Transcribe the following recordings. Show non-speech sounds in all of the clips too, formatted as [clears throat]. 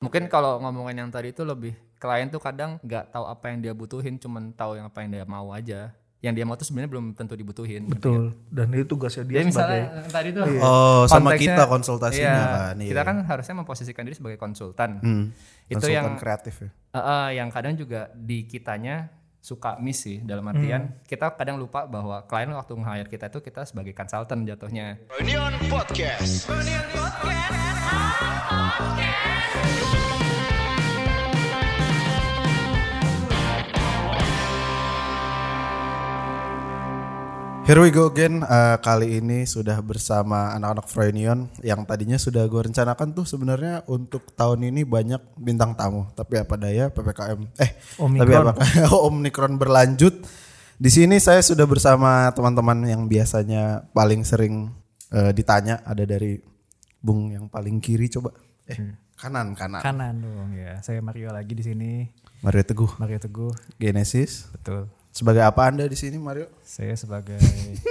Mungkin kalau ngomongin yang tadi itu lebih klien tuh kadang nggak tahu apa yang dia butuhin, cuman tahu yang apa yang dia mau aja. Yang dia mau tuh sebenarnya belum tentu dibutuhin. Betul. Dan itu tugasnya dia Jadi misalnya sebagai yang tadi tuh Oh, sama kita konsultasinya iya, kan. Iya. Kita kan harusnya memposisikan diri sebagai konsultan. Hmm, Itu konsultan yang kreatif ya. Eh, eh, yang kadang juga di kitanya suka miss sih dalam artian kita kadang lupa bahwa klien waktu nge-hire kita itu kita sebagai konsultan jatuhnya. Reunion Podcast. Here we go again. Eh, kali ini sudah bersama anak-anak Froynion yang tadinya sudah gue rencanakan tuh sebenarnya untuk tahun ini banyak bintang tamu. Tapi apa daya PPKM eh tapi Omikron. apa [laughs] Omikron berlanjut. Di sini saya sudah bersama teman-teman yang biasanya paling sering eh, ditanya ada dari Bung yang paling kiri coba. Eh kanan kanan. kanan dong ya. Saya Mario lagi di sini. Mario Teguh Mario Teguh. Genesis. Betul. Sebagai apa Anda di sini Mario? Saya sebagai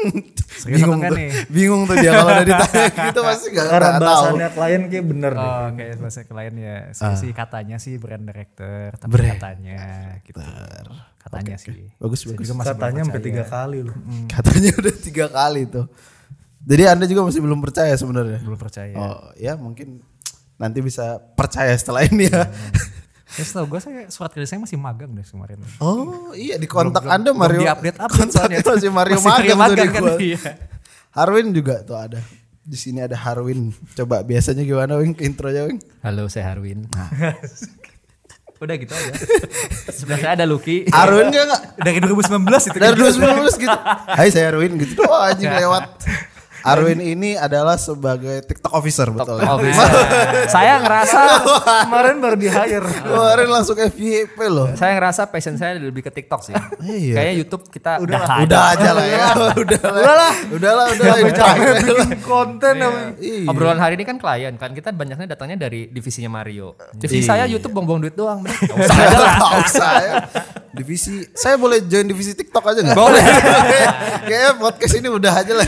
[laughs] bingung tuh, nih? bingung tuh dia kalau udah ditanya gitu pasti gak, Karena nggak tahu. bahasannya klien kayak bener deh. Oh, Oke, bahasa klien ya. Saya sih katanya sih brand director, tapi Brand katanya gitu. Katanya sih. Bagus Saya bagus. juga masih Katanya sampai tiga kali loh. Katanya udah tiga kali tuh. Jadi anda juga masih belum percaya sebenarnya. Belum percaya. Oh ya mungkin nanti bisa percaya setelah ini ya. Ya setahu gue saya surat kerja saya masih magang deh kemarin. Oh iya di kontak anda belum Mario. di-update-update kontak soalnya. masih Mario Masih Mario magang, tuh magang di kan, gua. iya. Harwin juga tuh ada. Di sini ada Harwin. Coba biasanya gimana Wing intronya Wing? Halo, saya Harwin. [laughs] Udah gitu aja. Sebelah saya ada Lucky. Harwin enggak enggak? Dari 2019 itu. Dari 2019 gitu. Hai saya Harwin gitu. Oh anjing [laughs] lewat. [laughs] Arwin ini adalah sebagai TikTok officer betul. ya? [laughs] Bisa. saya ngerasa [laughs] Kemarin baru di hire. Kemarin langsung FYP loh. saya ngerasa passion saya lebih ke TikTok sih. Iya. Kayaknya YouTube kita udah, Udah aja lah ya. Udah lah. Udah lah, udah lah. Ini capek lah. Konten namanya. Iya. Obrolan hari ini kan klien kan kita banyaknya datangnya dari divisinya Mario. Divisi saya YouTube buang-buang duit doang. bener. Nggak usah aja lah. Nggak usah ya. Divisi, saya boleh join divisi TikTok aja nggak? Boleh. Kayaknya podcast ini udah aja lah.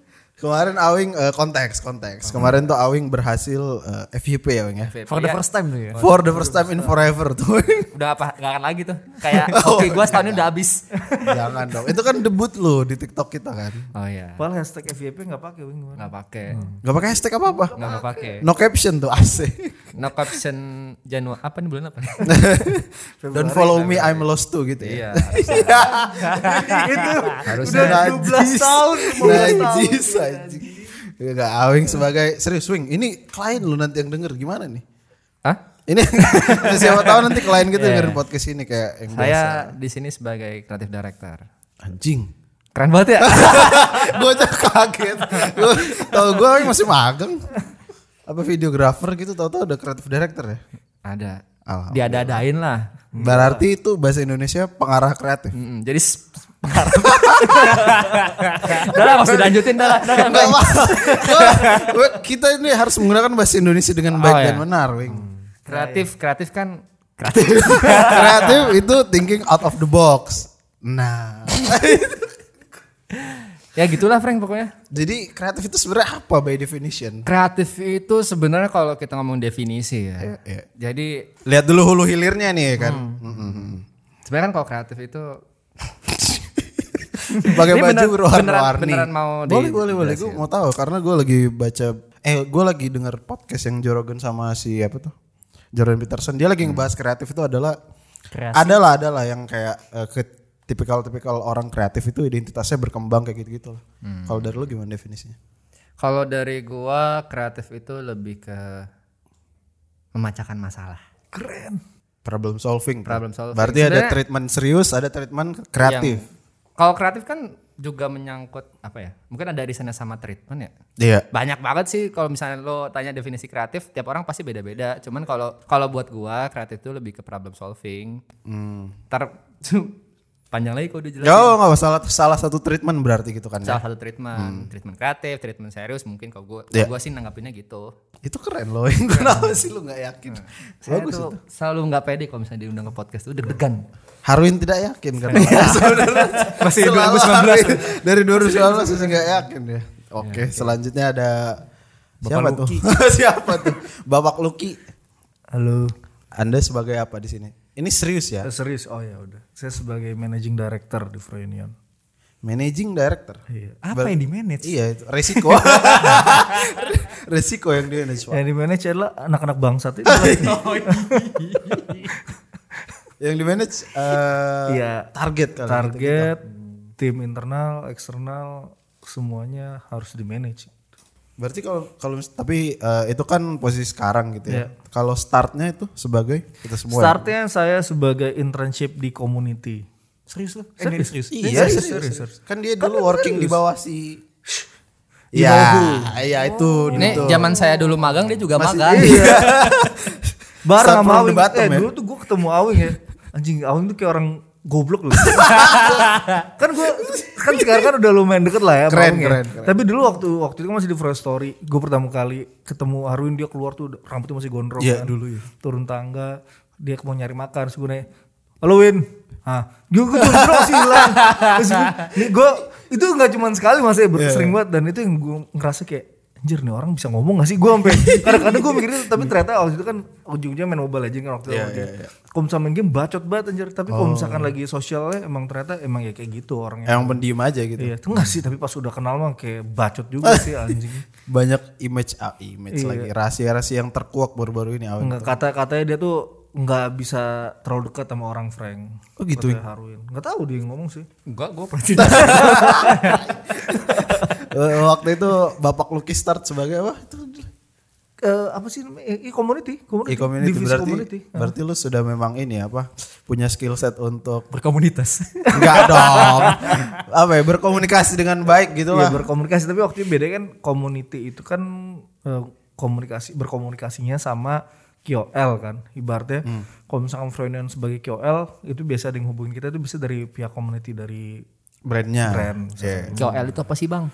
Kemarin Awing eh, konteks, konteks. Kemarin tuh Awing berhasil eh, FYP ya Wing ya. For the Iya. first time tuh ya. For the first time in forever tuh. Wing. Udah apa? Gak akan lagi tuh. Kayak [laughs] oke gua setahun ini udah habis. Jangan dong. Itu kan debut lo di TikTok kita kan. Oh iya. Padahal hashtag FYP gak pakai Wing. Nggak pakai. Gak pakai hashtag apa-apa. Nggak pakai. No caption tuh asik. No caption Januari apa nih bulan apa? [laughs] Don't follow me, I'm lost too gitu ya. Iya. [laughs] itu Harusnya udah 12 tahun. 15 tahun. Anjing. Enggak, Awing sebagai serius Wing. Ini klien lu nanti yang denger gimana nih? Hah? Ini [laughs] siapa tahu nanti klien kita Iya. dengerin podcast ini kayak yang biasa. Saya di sini sebagai kreatif director. Anjing. Keren banget ya. [laughs] gue aja kaget. Gua, tahu gue masih magang. Apa videographer gitu tahu-tahu udah creative director ya? Ada. Diada-adain lah. Berarti itu bahasa Indonesia pengarah kreatif. Mm-mm, jadi s- pengarah. Udah lah, masih lanjutin dah lah. Kita ini harus menggunakan bahasa Indonesia dengan baik Oh, ya. dan benar, Wing. Kreatif, kreatif kan kreatif. [laughs] kreatif itu thinking out of the box. Nah, [laughs] ya gitulah Frank pokoknya. jadi kreatif itu sebenarnya apa by definition? Kreatif itu sebenarnya kalau kita ngomong definisi ya. Iya. Jadi Lihat dulu hulu hilirnya nih ya kan. Hmm. sebenarnya kan kalau kreatif itu [laughs] Pakai baju berwarna-warni. beneran- beneran mau boleh di- boleh boleh. Gue mau tahu karena gue lagi baca eh gue lagi denger podcast yang Jorogen sama si apa tuh? Jordan Peterson. Dia lagi ngebahas kreatif itu adalah Kreasi. adalah adalah yang kayak eh, ke tipikal-tipikal orang kreatif itu identitasnya berkembang kayak gitu-gitu lah. Kalau dari lu gimana definisinya? kalau dari gua kreatif itu lebih ke memecahkan masalah. Problem solving. Problem solving. Berarti ada Sebenarnya- treatment serius, ada treatment kreatif. Yang- kalau kreatif kan juga menyangkut apa ya? Mungkin ada risetnya sama treatment ya. Iya. Banyak banget sih kalau misalnya lo tanya definisi kreatif, tiap orang pasti beda-beda. Cuman kalau kalau buat gua kreatif itu lebih ke problem solving. Hmm. Ntar panjang lagi kalau dijelasin. Oh nggak salah salah satu treatment berarti gitu kan ya? Salah satu treatment, treatment kreatif, treatment serius mungkin kalau gua kalau gua sih nanggapinnya gitu. Itu keren loh. [laughs] Kenapa sih lu nggak yakin? Saya Bagus tuh itu. selalu nggak pede kalau misalnya diundang ke podcast tuh deg-degan. Harwin tidak yakin kan? [laughs] Masih Selalu 2019. Harwin dari 2019 masih nggak yakin ya. Oke, selanjutnya ada Siapa tuh? [laughs] Siapa tuh? Bapak Lucky. Halo. Anda sebagai apa di sini? Ini serius ya? Eh, serius? Oh ya udah. Saya sebagai managing director di Froynion. Managing director. Iya. Apa yang di manage? Iya, itu resiko. [laughs] resiko yang di manage. Yang di manage adalah anak-anak bangsat itu. Yang di manage eh, Iya. target kali. Target, tim internal, eksternal, semuanya harus di manage. Berarti kalau kalau tapi eh, itu kan posisi sekarang gitu ya. Kalau startnya itu sebagai kita semua. ya? Startnya saya sebagai internship di community. Serius loh? Serius, serius. Iya, serius, serius, serius. Kan dia dulu working di bawah si Iya, iya itu. Ini itu. zaman saya dulu magang dia juga Masih- magang. Iya. [laughs] Bareng sama Awing. eh, ya. dulu tuh gue ketemu Awing ya. Anjing, Awing tuh kayak orang goblok loh. [laughs] kan gue kan sekarang kan udah lumayan deket lah ya. sama Keren, ya. keren, keren. Tapi dulu waktu waktu itu kan masih di Fresh Story. Gue pertama kali ketemu Arwin dia keluar tuh rambutnya masih gondrong Iya, kan. dulu ya. Turun tangga, dia mau nyari makan. Terus gue nanya, Halo Win. Ah, gue gue tuh bro masih hilang. Terus gue, itu nggak cuma sekali mas ya, ber- sering banget dan itu yang gue ngerasa kayak anjir nih orang bisa ngomong gak sih gue sampai [laughs] kadang-kadang gue mikirnya tapi ternyata waktu itu kan ujungnya main mobile legend kan waktu itu Iya, dia. iya, iya. kalau misalnya main game bacot banget anjir tapi kalau misalkan lagi sosialnya emang ternyata emang ya kayak gitu orangnya Emang pendiam aja gitu. iya itu enggak sih tapi pas udah kenal mah kayak bacot juga [laughs] sih anjing Banyak image ah, image Iya. lagi rahasia-rahasia yang terkuak baru-baru ini. Enggak kata katanya dia tuh nggak bisa terlalu dekat sama orang Frank Oh gitu? Harwin nggak tahu dia yang ngomong sih Enggak, gue Eh, [laughs] waktu itu Bapak Lucky start sebagai apa? Itu Eh, apa sih namanya? Eh, community community, e-community divisi berarti community berarti lu sudah memang ini apa punya skill set untuk berkomunitas. [laughs] enggak dong apa ya berkomunikasi dengan baik gitu Iya lah berkomunikasi tapi waktu itu beda kan community itu kan eh, komunikasi berkomunikasinya sama KOL kan ibaratnya Hmm. kalau misalkan Freudian sebagai KOL itu biasa ada yang hubungin kita itu bisa dari pihak community dari brandnya brand Iya. KOL itu apa sih bang?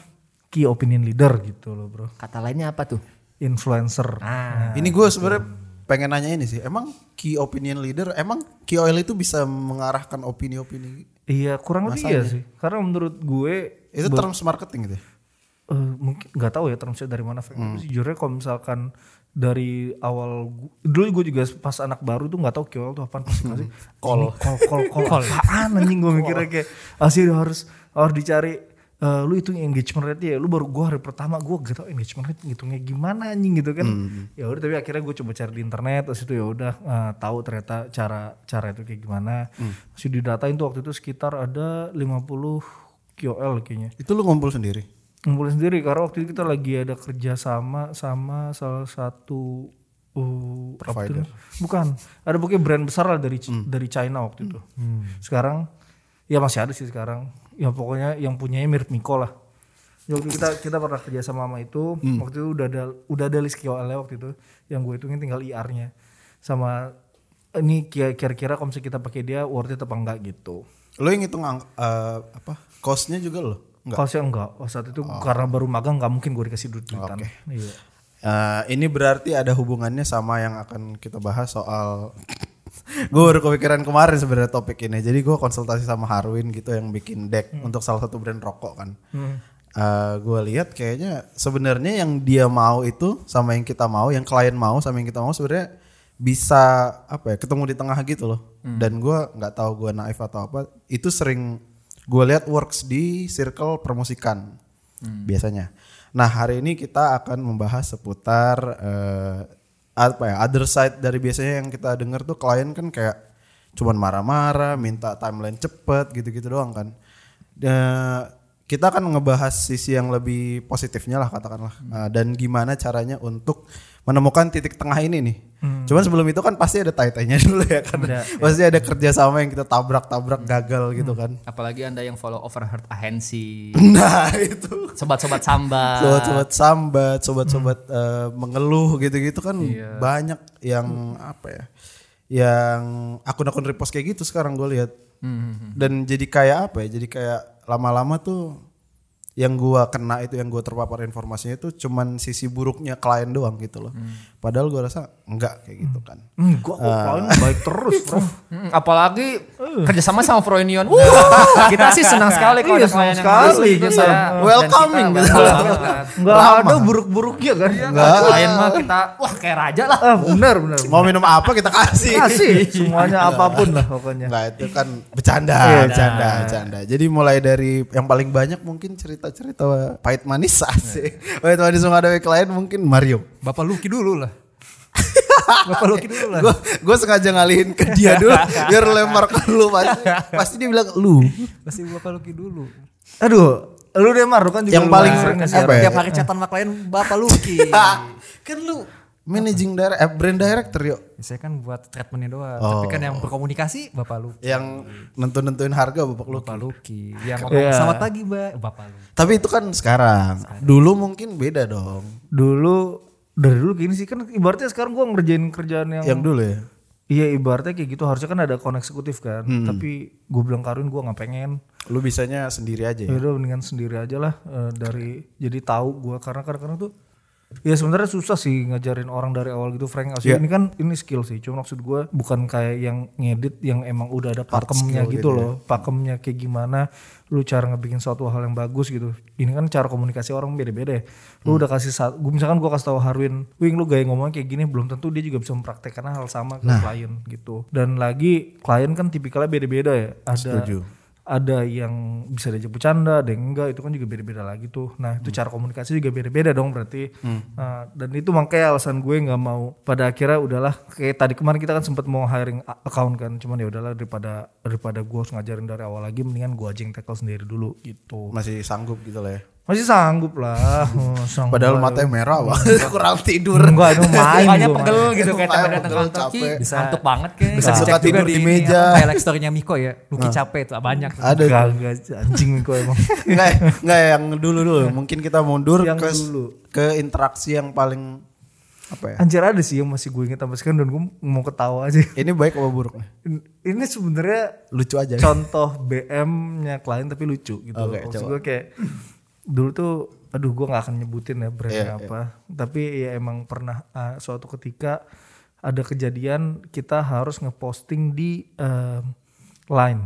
Key opinion leader gitu loh bro. Kata lainnya apa tuh? influencer. Ah. ini gue sebenarnya pengen nanya ini sih emang key opinion leader emang KOL itu bisa mengarahkan opini-opini iya kurang lebih iya sih. Karena menurut gue itu terms marketing gitu ya? eh, mungkin nggak tahu ya termsnya dari mana Frank. Tapi sejujurnya kalau misalkan dari awal dulu gue juga pas anak baru tuh nggak tahu KOL tuh apaan pasti nggak sih? Kol. Kol kol kol [laughs] apaan anjing gue mikirnya kayak asli harus harus dicari eh, lu hitung engagement rate ya lu baru gue hari pertama gue gak tau engagement rate ngitungnya gimana anjing gitu kan. Ya udah tapi akhirnya gue coba cari di internet terus itu ya udah eh, tahu ternyata cara cara itu kayak gimana. Terus didatain tuh waktu itu sekitar ada 50 KOL kayaknya. Itu lu ngumpul sendiri? Ngumpulin sendiri karena waktu itu kita lagi ada kerja sama sama salah satu uh, apa itu? bukan ada pokoknya brand besar lah dari dari China waktu itu. Sekarang ya masih ada sih sekarang. Ya pokoknya yang punyanya mirip Miko lah. Ya, waktu kita kita pernah kerja sama sama itu waktu itu udah ada udah ada list KOL waktu itu. Yang gue hitungin tinggal IR-nya sama ini kira- kira-kira kalau misalnya kita pakai dia worth it apa enggak gitu. Lu yang ngitung ang- eh, apa costnya juga lo? Enggak? Saya enggak, oh, saat itu karena baru magang nggak mungkin gue dikasih duit duitan. Iya. Eh, ini berarti ada hubungannya sama yang akan kita bahas soal gue baru kepikiran kemarin sebenarnya topik ini. Jadi gue konsultasi sama Harwin gitu yang bikin deck untuk salah satu brand rokok kan. Gue lihat kayaknya sebenarnya yang dia mau itu sama yang kita mau yang klien mau sama yang kita mau sebenarnya bisa apa ya ketemu di tengah gitu loh. Dan gue nggak tahu gue naif atau apa. Itu sering gue lihat works di circle promosikan biasanya. Nah hari ini kita akan membahas seputar eh, apa ya other side dari biasanya yang kita dengar tuh klien kan kayak cuman marah-marah minta timeline cepet gitu-gitu doang kan. Da- kita akan ngebahas sisi yang lebih positifnya lah katakanlah. Uh, dan gimana caranya untuk menemukan titik tengah ini nih. Cuman sebelum itu kan pasti ada tai-tainya [laughs] dulu ya kan. pasti ada kerjasama yang kita tabrak-tabrak gagal gitu kan. Apalagi anda yang follow Overheard Agency, [laughs] Nah itu sobat-sobat samba. sobat-sobat sambat, sobat-sobat uh, mengeluh gitu-gitu kan banyak yang apa ya, yang akun-akun repost kayak gitu sekarang gue lihat. Dan jadi kayak apa ya? Jadi kayak lama-lama tuh yang gua kena itu yang gua terpapar informasinya itu cuman sisi buruknya klien doang gitu loh. Padahal gue rasa enggak kayak gitu kan. Enggak, kok klien baik terus, bro. Hmm, kerjasama sama Froynion. [laughs] kita sih senang sekali kalau Iya, ada senang yang sekali gitu, kita. saya- dan Welcoming kita gitu. Enggak ada buruk-buruknya kan? Enggak. Klien mah kita wah kayak raja lah. Ah, benar, benar. Mau minum apa kita kasih. Kasih [laughs] semuanya apa pun lah pokoknya. Enggak itu kan bercanda, Iya, bercanda, bercanda. Jadi mulai dari yang paling banyak mungkin cerita-cerita pahit manis [laughs] asik. Pahit manis menghadapi klien mungkin Mario. Bapak Lucky dulu lah. Bapak Lucky dulu lah. Gue gue sengaja ngalihin ke dia dulu biar lempar ke lu pasti. Pasti dia bilang lu. Pasti Bapak Lucky dulu. Aduh, lu deh Mar, lu kan juga Yang paling sering apa ya? Tiap hari chatan sama klien Bapak Lucky. [laughs] kan lu managing director, eh, brand director yuk. Saya kan buat treatmentnya doang. Oh. Tapi kan yang berkomunikasi Bapak Lucky. Yang nentu-nentuin harga bapak lu. Bapak Lucky. Yang ngomong selamat pagi Mbak. Bapak Lucky. Tapi itu kan sekarang. Dulu mungkin beda dong. Dulu dari dulu gini sih kan ibaratnya sekarang gua ngerjain kerjaan yang Yang dulu ya. Iya ibaratnya kayak gitu harusnya kan ada kon eksekutif kan. Tapi gue bilang Karun gue nggak pengen. Lu bisanya sendiri aja Ya ya. udah mendingan sendiri aja lah eh, dari jadi tahu gue karena kadang-kadang tuh ya sebenarnya susah sih ngajarin orang dari awal gitu Frank. Asli ini kan ini skill sih. Cuma maksud gue bukan kayak yang ngedit yang emang udah ada pakemnya gitu loh. Pakemnya kayak gimana lu cara ngebikin suatu hal yang bagus gitu. Ini kan cara komunikasi orang beda-beda ya. Lu udah kasih saat gue misalkan gue kasih tahu Harwin, "Wing lu gaya ngomong kayak gini belum tentu dia juga bisa mempraktekkan hal sama ke klien gitu." Dan lagi klien kan tipikalnya beda-beda ya. Ada Setuju. Ada yang bisa diajak bercanda, ada yang enggak, itu kan juga beda-beda lagi tuh. Nah itu cara komunikasi juga beda-beda dong berarti. Nah, dan itu makanya alasan gue nggak mau. Pada akhirnya udahlah, kayak tadi kemarin kita kan sempat mau hiring account kan, cuman ya udahlah daripada daripada gue harus ngajarin dari awal lagi, mendingan gue aja yang tackle sendiri dulu gitu. Masih sanggup gitu lah ya. Masih sanggup lah. [laughs] Oh, sanggup Padahal lah. matanya merah banget. [laughs] Kurang tidur. enggak itu main Mukanya gua pegel main. gitu kayak capek datang kantor Ki. Bisa ngantuk banget kayak. Bisa dicek suka juga tidur di ini, meja. apa, Highlight story-nya Miko ya. Lucky capek tuh banyak. Ada Enggak, enggak, anjing gue emang. [laughs] Enggak, enggak yang dulu dulu. Mungkin kita mundur Yang ke dulu. ke interaksi yang paling apa ya? Anjir ada sih yang masih gue inget sampai sekarang dan gue mau ketawa aja. Ini baik apa buruk? Ini sebenarnya Lucu aja. contoh BM-nya klien tapi lucu gitu. Oke, Maksud coba. gue kayak dulu tuh aduh gue nggak akan nyebutin ya brandnya Iya, apa. Tapi ya emang pernah ah, suatu ketika ada kejadian kita harus ngeposting di em, line.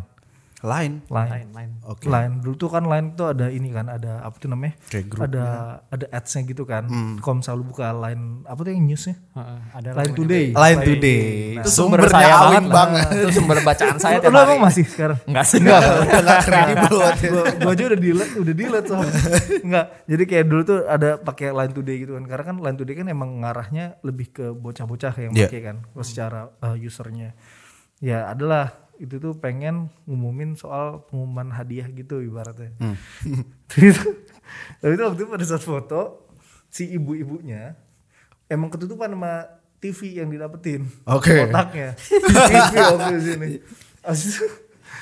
Lain. Line. Lain, lain. Oke. Line. Dulu tuh kan line tuh ada ini kan, ada apa tuh namanya? Kayak grup ada ada ads-nya gitu kan. Hmm. Kalau misalnya lu buka line apa tuh yang newsnya? Heeh, Ada Line Today. Line today. Itu sumber saya banget lah. [laughs] Itu sumber bacaan saya tiap hari. emang masih sekarang? Enggak sih. Udah enggak kredibel buat gua, gua aja udah delete udah delete soalnya [laughs] enggak jadi kayak dulu tuh ada pakai line today gitu kan karena kan line today kan emang ngarahnya lebih ke bocah-bocah yang Iya. pakai kan secara uh, usernya ya adalah itu tuh pengen ngumumin soal pengumuman hadiah gitu ibaratnya. [laughs] Itu tapi itu waktu itu pada saat foto si ibu-ibunya emang ketutupan sama TV yang didapetin Oke. kotaknya [laughs] TV waktu sini. Asli,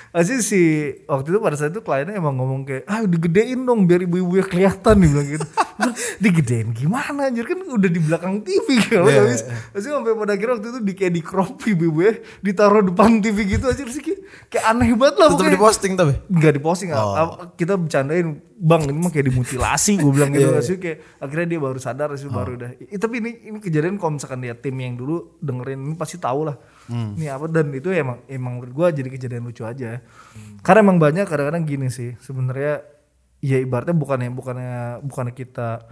asli si waktu itu pada saat itu kliennya emang ngomong kayak ah digedein dong biar ibu-ibu ya kelihatan nih bilang gitu. Digedein gimana anjir? Kan udah di belakang TV [laughs] kalau Iya, habis Asli sampai pada akhirnya waktu itu di kayak di crop ibu-ibu ya ditaruh depan TV gitu aja sih kayak, kayak aneh banget lah Tetap pokoknya. di posting tapi. Enggak diposting Oh. ah, kita bercandain bang ini mah kayak dimutilasi gue bilang gitu. Iya, Asli kayak akhirnya dia baru sadar sih baru udah. Eh, tapi ini ini kejadian kalau misalkan dia tim yang dulu dengerin ini pasti tahu lah ini apa dan itu emang emang menurut gue jadi kejadian lucu aja. Karena emang banyak kadang-kadang gini sih sebenarnya ya ibaratnya bukannya bukannya bukannya kita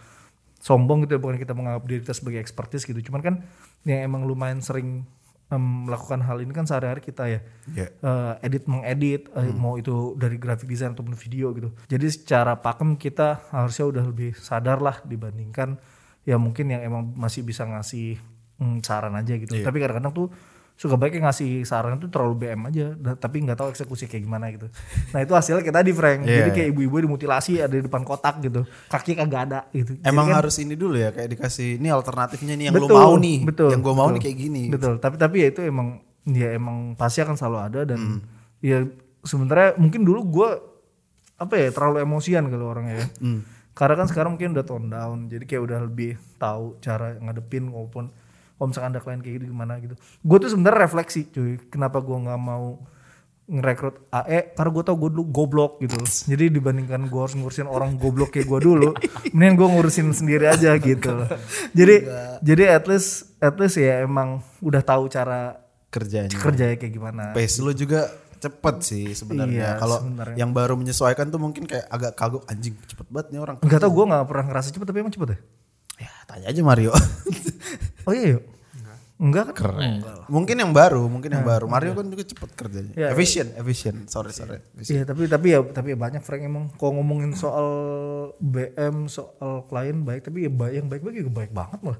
sombong gitu ya bukan kita menganggap diri kita sebagai expertise gitu. Cuman kan yang emang lumayan sering em, melakukan hal ini kan sehari-hari kita ya. Iya. Eh, edit mengedit eh, mau itu dari graphic design ataupun video gitu. Jadi secara pakem kita harusnya udah lebih sadar lah dibandingkan ya mungkin yang emang masih bisa ngasih mm, saran aja gitu. Tapi kadang-kadang tuh suka baiknya ngasih saran itu terlalu BM aja da- tapi nggak tahu eksekusi kayak gimana gitu nah itu hasilnya kita di Frank Iya. jadi kayak ibu-ibu dimutilasi ada di depan kotak gitu kaki kagak ada gitu Jadi Emang kan- harus ini dulu ya kayak dikasih ini alternatifnya nih yang Betul, mau nih. betul, yang gua mau betul. nih kayak gini. Betul, tapi tapi ya itu emang ya emang pasti akan selalu ada dan Hmm. ya sebenarnya mungkin dulu gua apa ya terlalu emosian kalau orangnya ya. Hmm. Karena kan sekarang mungkin udah tone down, jadi kayak udah lebih tahu cara ngadepin maupun kalau misalkan ada klien kayak gitu gimana gitu. Gue tuh sebenarnya refleksi cuy, kenapa gua nggak mau ngerekrut AE karena gue tau gue dulu goblok gitu loh. Jadi dibandingkan gue harus ngurusin orang goblok kayak gue dulu, [laughs] mending gue ngurusin sendiri aja gitu loh. Jadi jadi at least at least ya emang udah tahu cara kerjanya. kerjanya kayak gimana. Pace lu juga cepet sih Iya, sebenarnya. Kalau sebenarnya. yang baru menyesuaikan tuh mungkin kayak agak kagok anjing cepet banget nih orang. Enggak tau gue nggak pernah ngerasa cepet tapi emang cepet ya? Ya tanya aja Mario. [laughs] Oh iya yuk. Enggak kan? Keren. Mungkin yang baru, mungkin yang baru. Mario kan juga cepet kerjanya. Ya. Efficient, efficient. Sorry, sorry. Efficient. Iya tapi tapi ya tapi ya banyak Frank emang kalau ngomongin soal BM soal klien baik tapi ya yang baik-baik juga baik banget malah.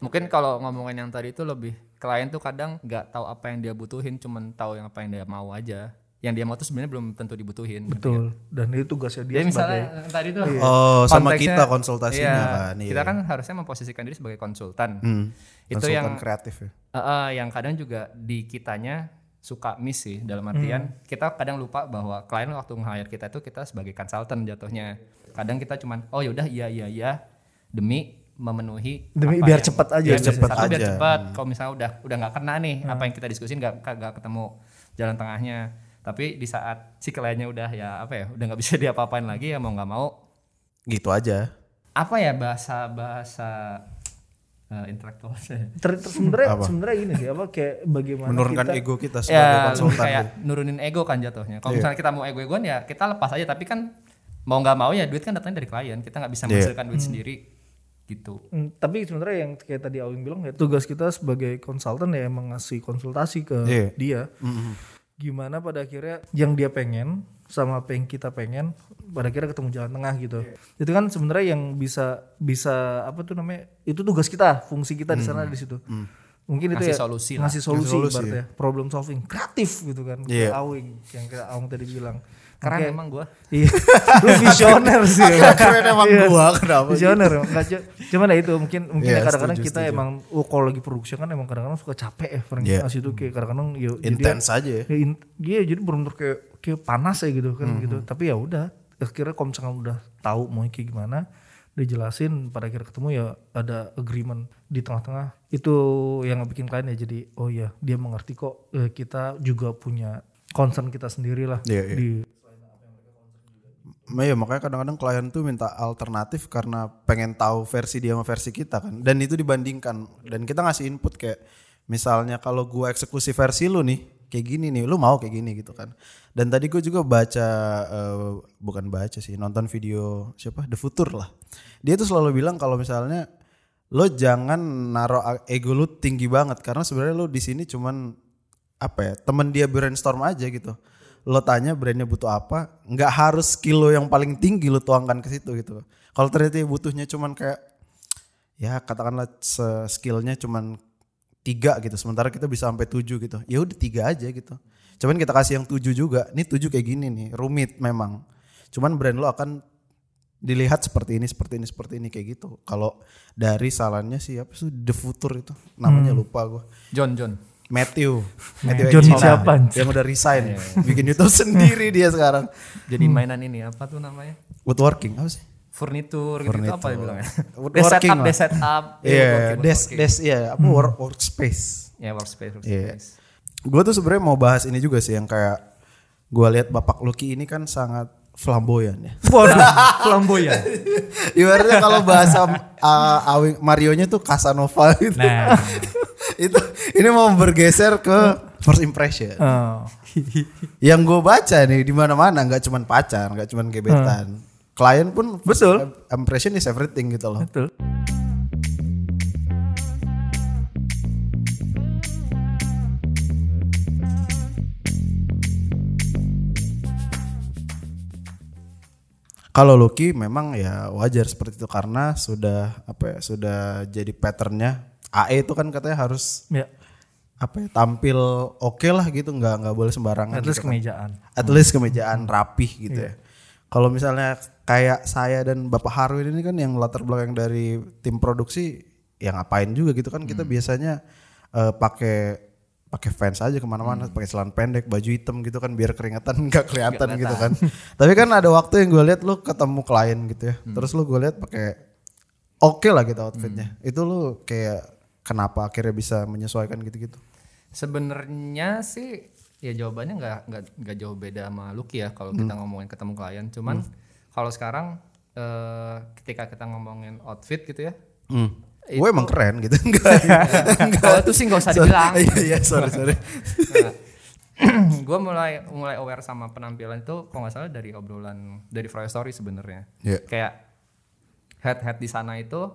Mungkin kalau ngomongin yang tadi itu lebih klien tuh kadang nggak tahu apa yang dia butuhin, cuman tahu yang apa yang dia mau aja. Yang dia mau tuh sebenarnya belum tentu dibutuhin. Betul. Dan itu tugasnya dia Jadi sebagai misalnya tadi tuh Oh, sama kita konsultasinya iya, kan, iya. Kita kan harusnya memposisikan diri sebagai konsultan. Hmm. Itu Konsultan yang kreatif ya. Eh, eh, yang kadang juga di kitanya suka miss sih dalam artian kita kadang lupa bahwa klien waktu nge-hire kita itu kita sebagai konsultan jatuhnya. Kadang kita cuman oh yaudah iya iya iya demi memenuhi Demi apa biar yang- cepat aja. biar Biar cepat cepat biar aja. cepat. Kalau misalnya udah udah nggak kena nih apa yang kita diskusin nggak nggak ketemu jalan tengahnya. Tapi di saat si kliennya udah ya apa ya udah nggak bisa [laughs] diapa-apain lagi ya mau nggak mau Gitu aja. apa ya bahasa bahasa uh, intelektual sebenarnya sebenarnya gini sih apa kayak bagaimana Menurunkan kita ego kita sebagai ya konsultan. kayak tuh. nurunin ego kan jatuhnya kalau misalnya kita mau ego-egoan ya kita lepas aja tapi kan mau nggak mau ya duit kan datangnya dari klien kita nggak bisa Iya. menghasilkan duit sendiri gitu Hmm, tapi sebenarnya yang kayak tadi Awing bilang ya tugas kita sebagai konsultan ya emang ngasih konsultasi ke Iya. dia. Gimana pada akhirnya yang dia pengen sama apa yang kita pengen pada akhirnya ketemu jalan tengah gitu. Itu kan sebenarnya yang bisa bisa apa tuh namanya? Itu tugas kita, fungsi kita di sana di situ. Mungkin itu Ngasih ya solusi ngasih solusi, Ngasih solusi, ya. problem solving kreatif gitu kan. Iya. Kayak Awing yang kayak Awing tadi bilang. Keren Kayak- emang gua Iya, [laughs] lu visioner sih. Keren emang Iya. gua, kenapa Visioner. Enggak, cu- cuman ya itu mungkin mungkin Iya, ya kadang-kadang kita setuju. emang oh kalau lagi produksi kan emang kadang-kadang suka capek ya Frank. Iya. Asli itu kayak kadang-kadang ya Intens aja ya. ya, in- iya jadi benar-benar kayak kayak panas ya gitu kan Mhm. gitu. Tapi ya udah akhirnya kalau misalkan udah tahu mau kayak gimana dijelasin pada akhir ketemu ya ada agreement di tengah-tengah itu yang bikin klien ya jadi oh ya dia mengerti kok eh, kita juga punya concern kita sendiri lah Iya, iya. di Nah, ya makanya kadang-kadang klien tuh minta alternatif karena pengen tahu versi dia sama versi kita kan. Dan itu dibandingkan dan kita ngasih input kayak misalnya kalau gua eksekusi versi lu nih kayak gini nih, lu mau kayak gini gitu kan. Dan tadi gue juga baca eh, bukan baca sih, nonton video siapa The Future lah. Dia tuh selalu bilang kalau misalnya lo jangan naruh ego lu tinggi banget karena sebenarnya lo di sini cuman apa ya temen dia brainstorm aja gitu lo tanya brandnya butuh apa nggak harus skill lo yang paling tinggi lo tuangkan ke situ gitu. Kalau ternyata butuhnya cuman kayak ya katakanlah skillnya cuman tiga gitu sementara kita bisa sampai tujuh gitu. Ya udah tiga aja gitu. Cuman kita kasih yang tujuh juga ini tujuh kayak gini nih rumit memang. Cuman brand lo akan dilihat seperti ini seperti ini seperti ini kayak gitu. Kalau dari salannya siapa sih The Future itu namanya lupa gue John John [laughs] Matthew. Matthew John siapa, yang udah resign. Bikin YouTube sendiri dia sekarang. Jadi mainan ini apa tuh namanya? Woodworking apa sih? Furnitur gitu, gitu apa ya bilangnya? Woodworking Des setup lah. des setup. Iya, woodworking, des woodworking. des iya apa work, workspace. ya workspace Iya. workspace Gue tuh sebenarnya mau bahas ini juga sih yang kayak gue lihat Bapak Lucky ini kan sangat flamboyan ya. [laughs] Waduh, flamboyan. Ibaratnya kalau bahasa uh, Awing Mario-nya tuh Casanova gitu. nah [laughs] itu ini mau bergeser ke first impression. Oh. [laughs] Yang gue baca nih di mana-mana nggak cuman pacar, nggak cuman gebetan. Klien pun Betul. impression is everything gitu loh. Betul. Kalau Lucky memang ya wajar seperti itu karena sudah apa ya sudah jadi patternnya AE itu kan katanya harus Ya. apa ya tampil oke lah gitu nggak nggak boleh sembarangan At least gitu kan. kemejaan. at least kemejaan rapih gitu ya kalau misalnya kayak saya dan Bapak Harwin ini kan yang latar belakang dari tim produksi ya ngapain juga gitu kan kita biasanya eh, pakai pakai fans aja ke mana-mana pakai celana pendek baju hitam gitu kan biar keringetan [laughs] nggak kelihatan gitu kan. Tapi kan ada waktu yang gue lihat lu ketemu klien gitu ya. Terus lu gue lihat pakai oke lah gitu outfitnya. Itu lu kayak kenapa akhirnya bisa menyesuaikan gitu-gitu? Sebenarnya sih Ya jawabannya nggak nggak nggak jauh beda sama Lucky ya kalau kita ngomongin ketemu klien. Cuman kalau sekarang eh, ketika kita ngomongin outfit gitu ya. Hmm. Gue emang keren gitu. [laughs] Enggak. Kalau itu sih nggak usah dibilang. Iya iya sorry sorry. [clears throat] gue mulai mulai aware sama penampilan itu kalau nggak salah dari obrolan dari Froyo Story sebenarnya. Iya. Kayak head head di sana itu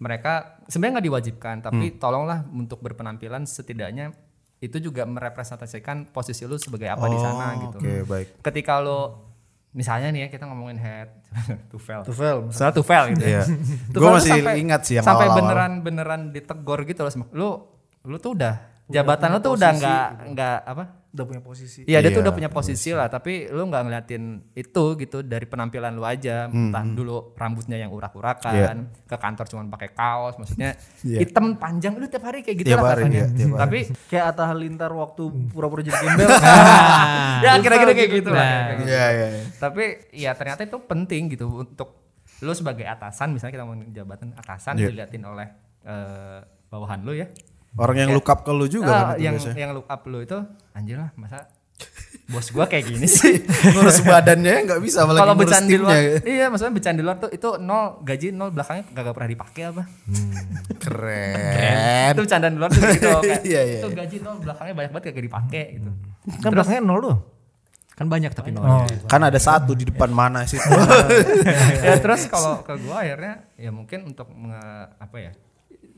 mereka sebenarnya nggak diwajibkan tapi tolonglah untuk berpenampilan setidaknya itu juga merepresentasikan posisi lu sebagai apa di sana gitu. Oke baik. Ketika lo misalnya nih ya kita ngomongin head [laughs] tufel. Tufel. Misalnya tufel gitu ya. Iya. [laughs] Gue masih ingat sih yang sampai awal-awal. beneran beneran ditegor gitu loh. sama- Lu lu tuh udah jabatan lu tuh udah nggak nggak apa? Udah punya posisi. Iya dia tuh Iya, udah punya posisi lah, tapi lu nggak ngeliatin itu gitu dari penampilan lu aja. Entah dulu rambutnya yang urak-urakan, ke kantor cuma pakai kaos, maksudnya Iya. hitam panjang lu tiap hari kayak gitu Tiap lah hari, iya, tiap hari. Tapi Kayak Atta Halilintar waktu pura-pura jadi [laughs] gembel. ya kira-kira kayak gitu lah. kayak gitu. Iya iya. iya. Tapi ya ternyata itu penting gitu untuk lu sebagai atasan, misalnya kita ngomongin jabatan atasan Iya. diliatin oleh eh, bawahan lu ya. Orang yang look up ke lu juga Ah, kan yang biasanya. yang look up lu itu anjir lah masa bos gua kayak gini sih. [laughs] Ngurus badannya nggak bisa apalagi Kalau becan di luar, iya maksudnya becan di luar tuh itu nol gaji nol belakangnya gak, pernah dipakai apa? Keren. Itu bercandaan di luar tuh gitu [laughs] kayak Iya, iya, itu gaji nol belakangnya banyak banget gak dipakai gitu. kan belakangnya nol tuh. Kan banyak tapi nol. Oh. Kan ada satu di depan [laughs] mana sih? ya terus kalau ke gua akhirnya ya mungkin untuk apa ya?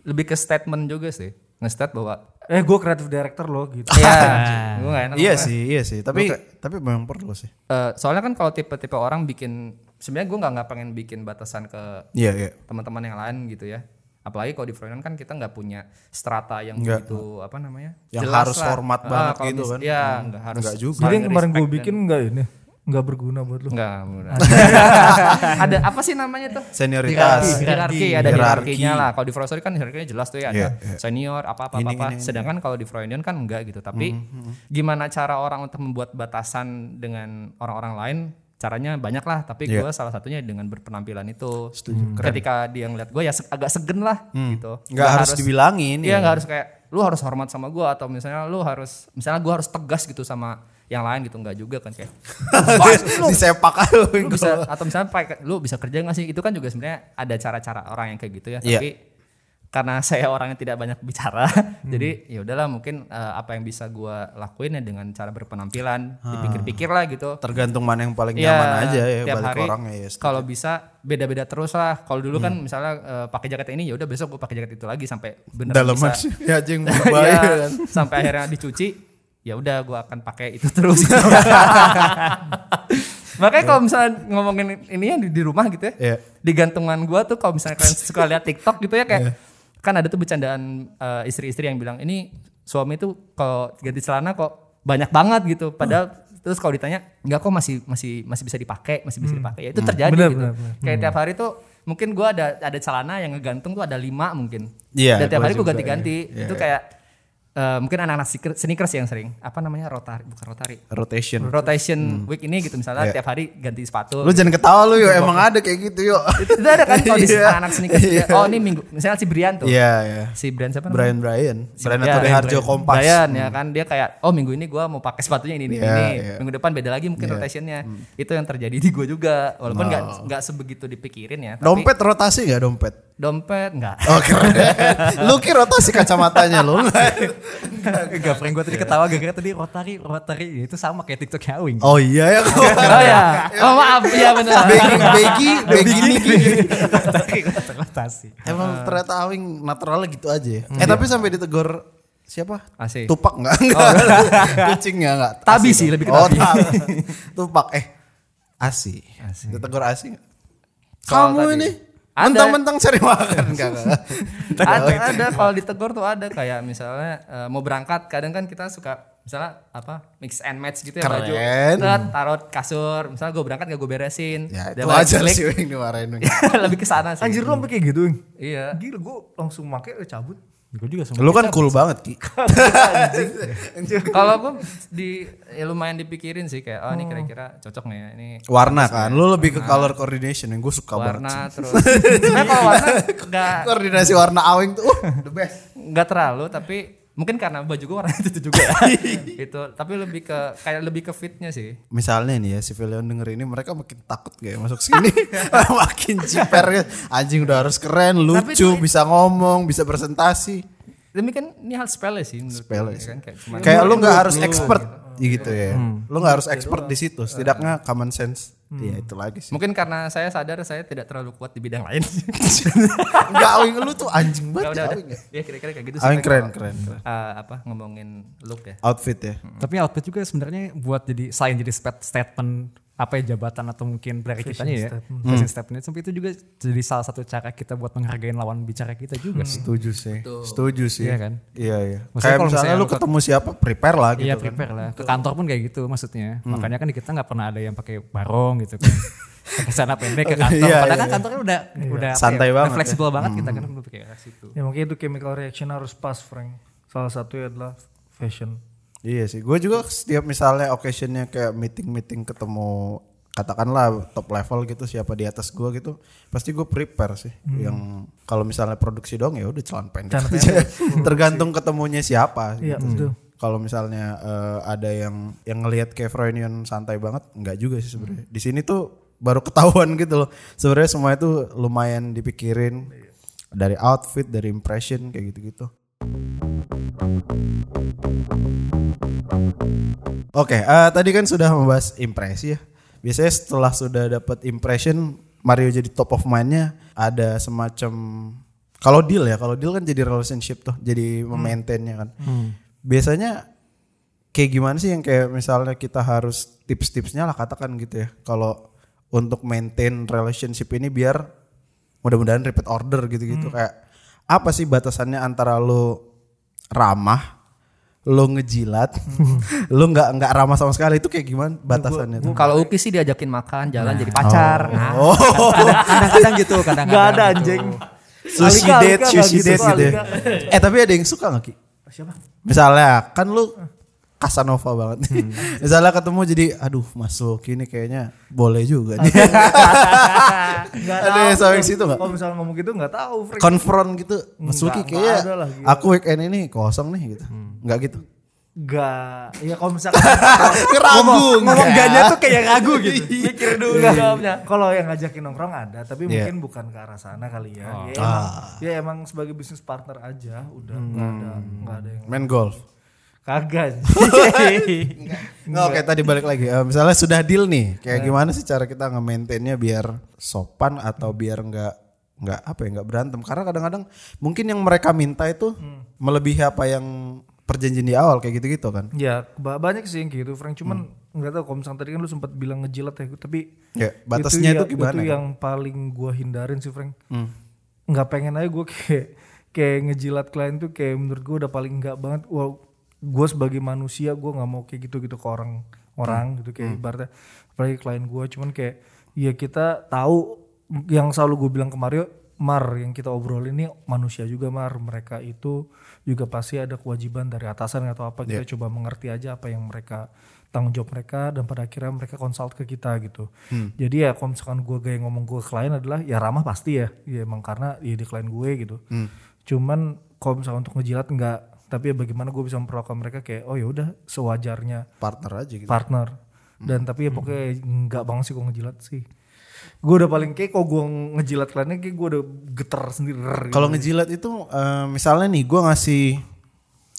Lebih ke statement juga sih. Nge-state bahwa Eh gue kreatif director loh gitu. [laughs] ya gua gak enak iya ngomongnya. sih, iya sih. Tapi tapi memang perlu sih. Eh, soalnya kan kalau tipe-tipe orang bikin sebenarnya gue nggak nggak pengen bikin batasan ke Iya iya. teman-teman yang lain gitu ya apalagi kalau di Freudian kan kita nggak punya strata yang Nggak. begitu apa namanya Yang jelas harus lah. hormat Ah, banget gitu kan. ya nggak harus Nggak juga. Jadi yang kemarin gue bikin enggak ini. Enggak berguna buat lu. nggak mudah [laughs] ada apa sih namanya tuh Senioritas. hierarki ada Hierarki. hierarkinya lah kalau di Freudian kan hierarkinya jelas tuh ya ada Iya, iya. senior apa apa Ini, apa, ini, ini. sedangkan kalau di Freudian kan enggak gitu tapi gimana cara orang untuk membuat batasan dengan orang-orang lain caranya banyak lah tapi Iya. gue salah satunya dengan berpenampilan itu ketika dia ngeliat gue ya se- agak segen lah gitu Nggak harus dibilangin. Iya nggak harus kayak lu harus hormat sama gue atau misalnya lu harus misalnya gue harus tegas gitu sama yang lain gitu nggak juga kan kayak. [laughs] Di sepak [laughs] lu bisa atau misalnya pakai lu bisa kerja nggak sih? Itu kan juga sebenarnya ada cara-cara orang yang kayak gitu ya Iya. tapi karena [laughs] saya orang yang tidak banyak bicara jadi ya udahlah mungkin eh, apa yang bisa gua lakuin ya dengan cara berpenampilan dipikir-pikir lah gitu. Tergantung mana yang paling Iya, nyaman aja ya tiap balik hari ke orangnya ya. kalau bisa beda-beda terus lah. Kalau dulu Hmm. kan misalnya eh, pakai jaket ini ya udah besok gua pakai jaket itu lagi sampai Dalaman bisa. Ya Iya, ya kan. sampai akhirnya dicuci ya udah gua akan pakai itu terus. [laughs] Makanya kalau misalnya ngomongin ini yang di, di rumah gitu ya Iya. di gantungan gua tuh kalau misalnya kalian suka lihat TikTok gitu ya kayak kan ada tuh bercandaan eh, istri-istri yang bilang ini suami tuh kalau ganti celana kok banyak banget gitu. Padahal terus kalau ditanya enggak kok masih masih masih bisa dipakai masih bisa dipakai. Ya itu terjadi Benar, gitu. benar, benar. kayak tiap hari tuh mungkin gua ada ada celana yang ngegantung tuh ada lima mungkin. Iya, dan tiap hari gua juga, ganti-ganti. iya. itu kayak eh, mungkin anak-anak sneaker- sneakers yang sering apa namanya rotari bukan rotari Rotation. rotation week ini gitu misalnya Iya. tiap hari ganti sepatu Lu jangan ketawa lu yuk, emang ada kayak gitu yuk. itu, itu ada kan kalau di Iya. anak sneakers Iya. oh ini minggu misalnya si Brian tuh Iya, iya. si Brian siapa namanya Brian Brian. Brian Ya, atau Harjo Kompas. Brian ya kan dia kayak oh minggu ini gua mau pakai sepatunya ini ini, Iya, ini. iya. minggu depan beda lagi mungkin Iya. rotationnya itu yang terjadi di gua juga walaupun nggak nggak sebegitu dipikirin ya tapi Dompet rotasi gak dompet? dompet nggak Oh keren. [laughs] lu kira rotasi kacamatanya lu. [laughs] Enggak, prank gue tadi ketawa gara-gara tadi rotari, rotari itu sama kayak TikTok Hawing. Oh iya ya. [laughs] oh ya oh maaf iya benar Begi, begi, begi Niki. rotari, rotasi. Emang ternyata Awing naturalnya gitu aja ya. Eh tapi sampai ditegur siapa? Asik. Tupak enggak? Enggak. [laughs] Kucingnya enggak. Tabi Asi sih, lebih ke Oh, tabi. tabi. Tupak eh Asi. Ditegur Asi. Kamu ini. Mentang-mentang cari makan [laughs] enggak enggak. ada ada kalau ditegur tuh ada kayak misalnya eh, mau berangkat kadang kan kita suka misalnya apa mix and match gitu ya baju Keren. Tet, taruh kasur misalnya gue berangkat gak gue beresin Ya itu aja klik, sih Wing dimarahin. [laughs] Lebih ke sana sih Anjir lu sampai kayak gitu. Iya Gila gue langsung make eh, cabut. Gue juga sama. Lu kan cool banget Ki. kalau gue di ya lumayan dipikirin sih kayak oh ini kira-kira cocok nggak ya ini Warna kan. Lu lebih ke color coordination yang gue suka banget. warna terus sebenarnya kalau warna [laughs] nggak Koordinasi warna Awing tuh uh, the best. nggak terlalu tapi Mungkin karena baju gue warna [laughs] itu juga. ya. [laughs] itu tapi lebih ke kayak lebih ke fitnya sih. Misalnya nih ya si Valion denger ini mereka makin takut kayak masuk sini [laughs] makin ciper anjing udah harus keren lucu bisa ngomong bisa presentasi Demi kan ini hal sepele sih Sepele gue, sih. kan kayak kayak lu nggak harus expert gitu ya lu nggak harus expert di situ setidaknya common sense ya itu lagi sih Mungkin karena saya sadar saya tidak terlalu kuat di bidang lain. [laughs] nggak awing lu tuh anjing Ya banget udah ya, udah. ya. Ya kira-kira kayak gitu sih. awing keren keren keren. Eh, apa ngomongin look ya. outfit ya Tapi outfit juga sebenarnya buat jadi selain jadi stat- statement apa ya jabatan atau mungkin dari kitanya ya fashion statement itu itu juga jadi salah satu cara kita buat menghargai lawan bicara kita juga sih. setuju sih setuju sih Iya kan? iya iya Maksudnya kayak kalau misalnya misalnya lu ke- ketemu siapa prepare lah gitu Iya kan. prepare lah. Ke kantor pun kayak gitu maksudnya. Makanya kan kita nggak pernah ada yang pakai barong gitu kan. [laughs] Pakai celana pendek ke kantor. Iya, Padahal iya, kan kantornya udah udah apa Santai ya, banget Udah fleksibel banget kita kan belum pakai situ. Ya makanya itu chemical reaction harus pas Frank. Salah satunya adalah fashion. Iya sih, gue juga setiap misalnya occasionnya kayak meeting-meeting ketemu katakanlah top level gitu siapa di atas gue gitu, pasti gue prepare sih. Yang kalau misalnya produksi dong ya udah celana pendek. Aja. [laughs] Tergantung ketemunya siapa. Iya gitu. Kalau misalnya eh, ada yang yang ngelihat kayak Froynion santai banget, nggak juga sih sebenarnya. Di sini tuh baru ketahuan gitu loh. Sebenarnya semua itu lumayan dipikirin dari outfit, dari impression kayak gitu-gitu. Oke, eh, tadi kan sudah membahas impresi ya. Biasanya setelah sudah dapat impression, Mario jadi top of mind-nya ada semacam kalau deal ya, kalau deal kan jadi relationship tuh, jadi memaintainnya kan. Biasanya kayak gimana sih yang kayak misalnya kita harus tips-tipsnya lah katakan gitu ya. Kalau untuk maintain relationship ini biar mudah-mudahan repeat order gitu-gitu kayak apa sih batasannya antara lo ramah lo ngejilat [laughs] lo nggak nggak ramah sama sekali itu kayak gimana batasannya tuh? Kalau Uki sih diajakin makan, jalan jadi pacar. Nah, Kadang- Kadang-kadang gitu, [laughs] kadang-kadang. Gak ada gitu. anjing. sushi Alika, date Alika sushi gitu date gitu ya. Eh tapi ada yang suka nggak ki Siapa? misalnya kan lu Casanova banget Hmm. [laughs] misalnya ketemu jadi aduh masuk ini kayaknya boleh juga nih [laughs] ada yang sampai situ nggak Kalau misalnya ngomong gitu gak tahu Frank. konfront gitu Mas Nggak, Luki nggak kayak ada lah, gitu. aku weekend ini kosong nih gitu nggak gitu Gak. Ya kalau misalkan [laughs] ragu Ngomong ganya tuh kayak ragu gitu. mikir dulu jawabnya. Kalau yang ngajakin nongkrong ada, tapi Iya. mungkin bukan ke arah sana kali ya. Oh. Ya, emang, ya emang sebagai bisnis partner aja, udah nggak ada nggak ada yang main golf kagak. [laughs] Nggak oke tadi balik lagi. Eh, misalnya sudah deal nih, kayak gimana sih cara kita nge-maintainnya biar sopan atau biar nggak nggak apa ya nggak berantem? Karena kadang-kadang mungkin yang mereka minta itu melebihi apa yang perjanjian di awal kayak gitu-gitu kan. ya ba- banyak sih yang kayak gitu, Frank. Cuman nggak tahu kalau misalnya tadi kan lu sempat bilang ngejilat ya, tapi Ya, batasnya itu, ya- gimana? Itu kan? yang paling gua hindarin sih, Frank. Nggak pengen aja gue [laughs] kayak kayak ngejilat klien tuh kayak menurut gue udah paling nggak banget. Wah, gue sebagai manusia gue nggak mau kayak gitu gitu ke orang orang gitu kayak ibaratnya apalagi klien gue cuman kayak ya kita tahu yang selalu gue bilang ke Mario Mar yang kita obrolin ini manusia juga Mar. Mereka itu juga pasti ada kewajiban dari atasan atau apa. Kita coba mengerti aja apa yang mereka tanggung jawab mereka dan pada akhirnya mereka konsult ke kita gitu. Jadi ya kalau misalkan gue gaya ngomong gue ke klien adalah ya ramah pasti ya. Ya emang karena ya di klien gue gitu. Cuman kalau misalkan untuk ngejilat enggak tapi ya bagaimana gue bisa memperlakukan mereka kayak oh ya udah sewajarnya Partner aja gitu. partner dan tapi ya pokoknya nggak banget sih kok ngejilat sih gue udah paling kayak kok gue ngejilat kliennya kayak gue udah geter sendiri gitu. Kalau ngejilat itu eh, misalnya nih gua ngasih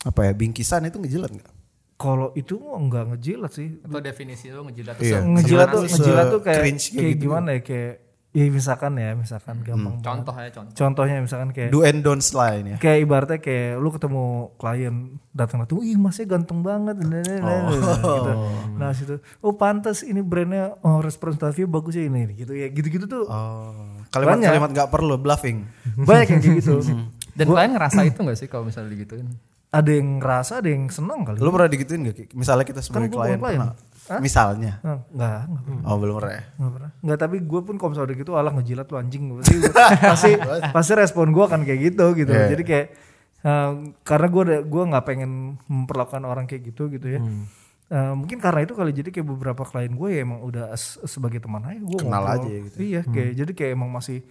apa ya bingkisan itu ngejilat nggak? kalau itu nggak ngejilat sih atau definisi lu ngejilat Iya. ngejilat tuh ngejilat tuh kayak kayak gitu. gimana ya kayak ya misalkan ya misalkan gampang banget. contoh ya contoh. contohnya misalkan kayak Do and don't lain ya. kayak ibaratnya kayak lu ketemu klien datang datang ih masnya ganteng banget nah, nah, nah, nah, gitu [laughs] nah situ oh pantas ini brandnya oh representatifnya bagus ya ini gitu ya gitu gitu tuh Oh, kalimat-kalimat nggak perlu bluffing. banyak yang kayak gitu [laughs] Dan kalian ngerasa itu gak sih kalau misalnya digituin? ada yang ngerasa ada yang senang kali Lu pernah digituin gak? Ki? Misalnya kita sebagai gua klien, klien. pernah? Misalnya. Nah, enggak, enggak. Oh belum pernah ya? Nggak pernah. Nggak, tapi gue pun kalau misalnya gitu alah ngejilat lu anjing. Pasti, [laughs] pasti, pasti respon gue akan kayak gitu gitu. Iya. Jadi kayak eh, karena gue gua nggak pengen memperlakukan orang kayak gitu gitu ya. Hmm. Eh, mungkin karena itu kali jadi kayak beberapa klien gue ya emang udah sebagai teman aja gue Kenal aja gitu. Iya, kayak jadi kayak emang masih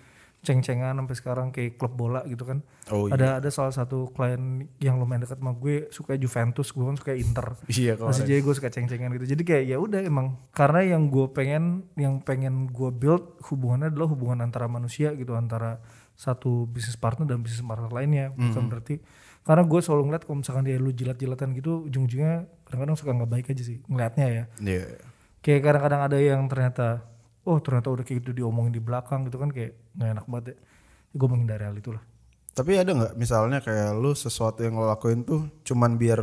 ceng-cengan sampai sekarang kayak klub bola gitu kan. Oh, iya. Ada ada salah satu klien yang lumayan dekat sama gue suka Juventus, gue kan suka Inter. [laughs] Iya. Masih jadi gue suka ceng-cengan gitu. Jadi kayak ya udah emang karena yang gue pengen yang pengen gue build hubungannya adalah hubungan antara manusia gitu antara satu bisnis partner dan bisnis partner lainnya. Bukan berarti karena gue selalu ngeliat kalau misalkan dia lu jilat-jilatan gitu ujung-ujungnya kadang-kadang suka nggak baik aja sih ngeliatnya ya. Iya. Kayak kadang-kadang ada yang ternyata oh ternyata udah kayak gitu diomongin di belakang gitu kan kayak nggak enak banget ya. Gue menghindari hal itu lah. Tapi ada nggak misalnya kayak lu sesuatu yang lo lakuin tuh cuman biar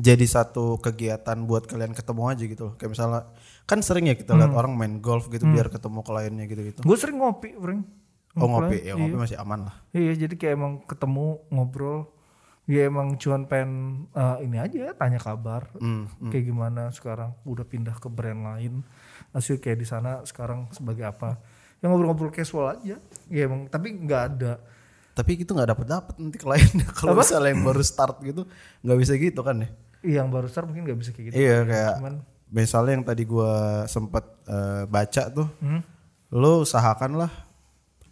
jadi satu kegiatan buat kalian ketemu aja gitu loh. Kayak misalnya kan sering ya kita lihat orang main golf gitu biar ketemu kliennya gitu-gitu. Gue sering ngopi, Frank. Oh ngopi, ya ngopi masih aman lah. Iya, jadi kayak emang ketemu ngobrol. Ya emang cuman pengen eh, ini aja tanya kabar. Hmm, Kayak gimana sekarang udah pindah ke brand lain. Asli kayak di sana sekarang sebagai apa? Ya ngobrol-ngobrol casual aja. Ya emang tapi nggak ada. Tapi itu nggak dapat dapat nanti kliennya [laughs] kalau misalnya yang baru start gitu nggak bisa gitu kan ya? Yang baru start mungkin nggak bisa kayak gitu. Iya kayak Cuman misalnya yang tadi gua sempet eh, baca tuh, Hmm? lo usahakan lah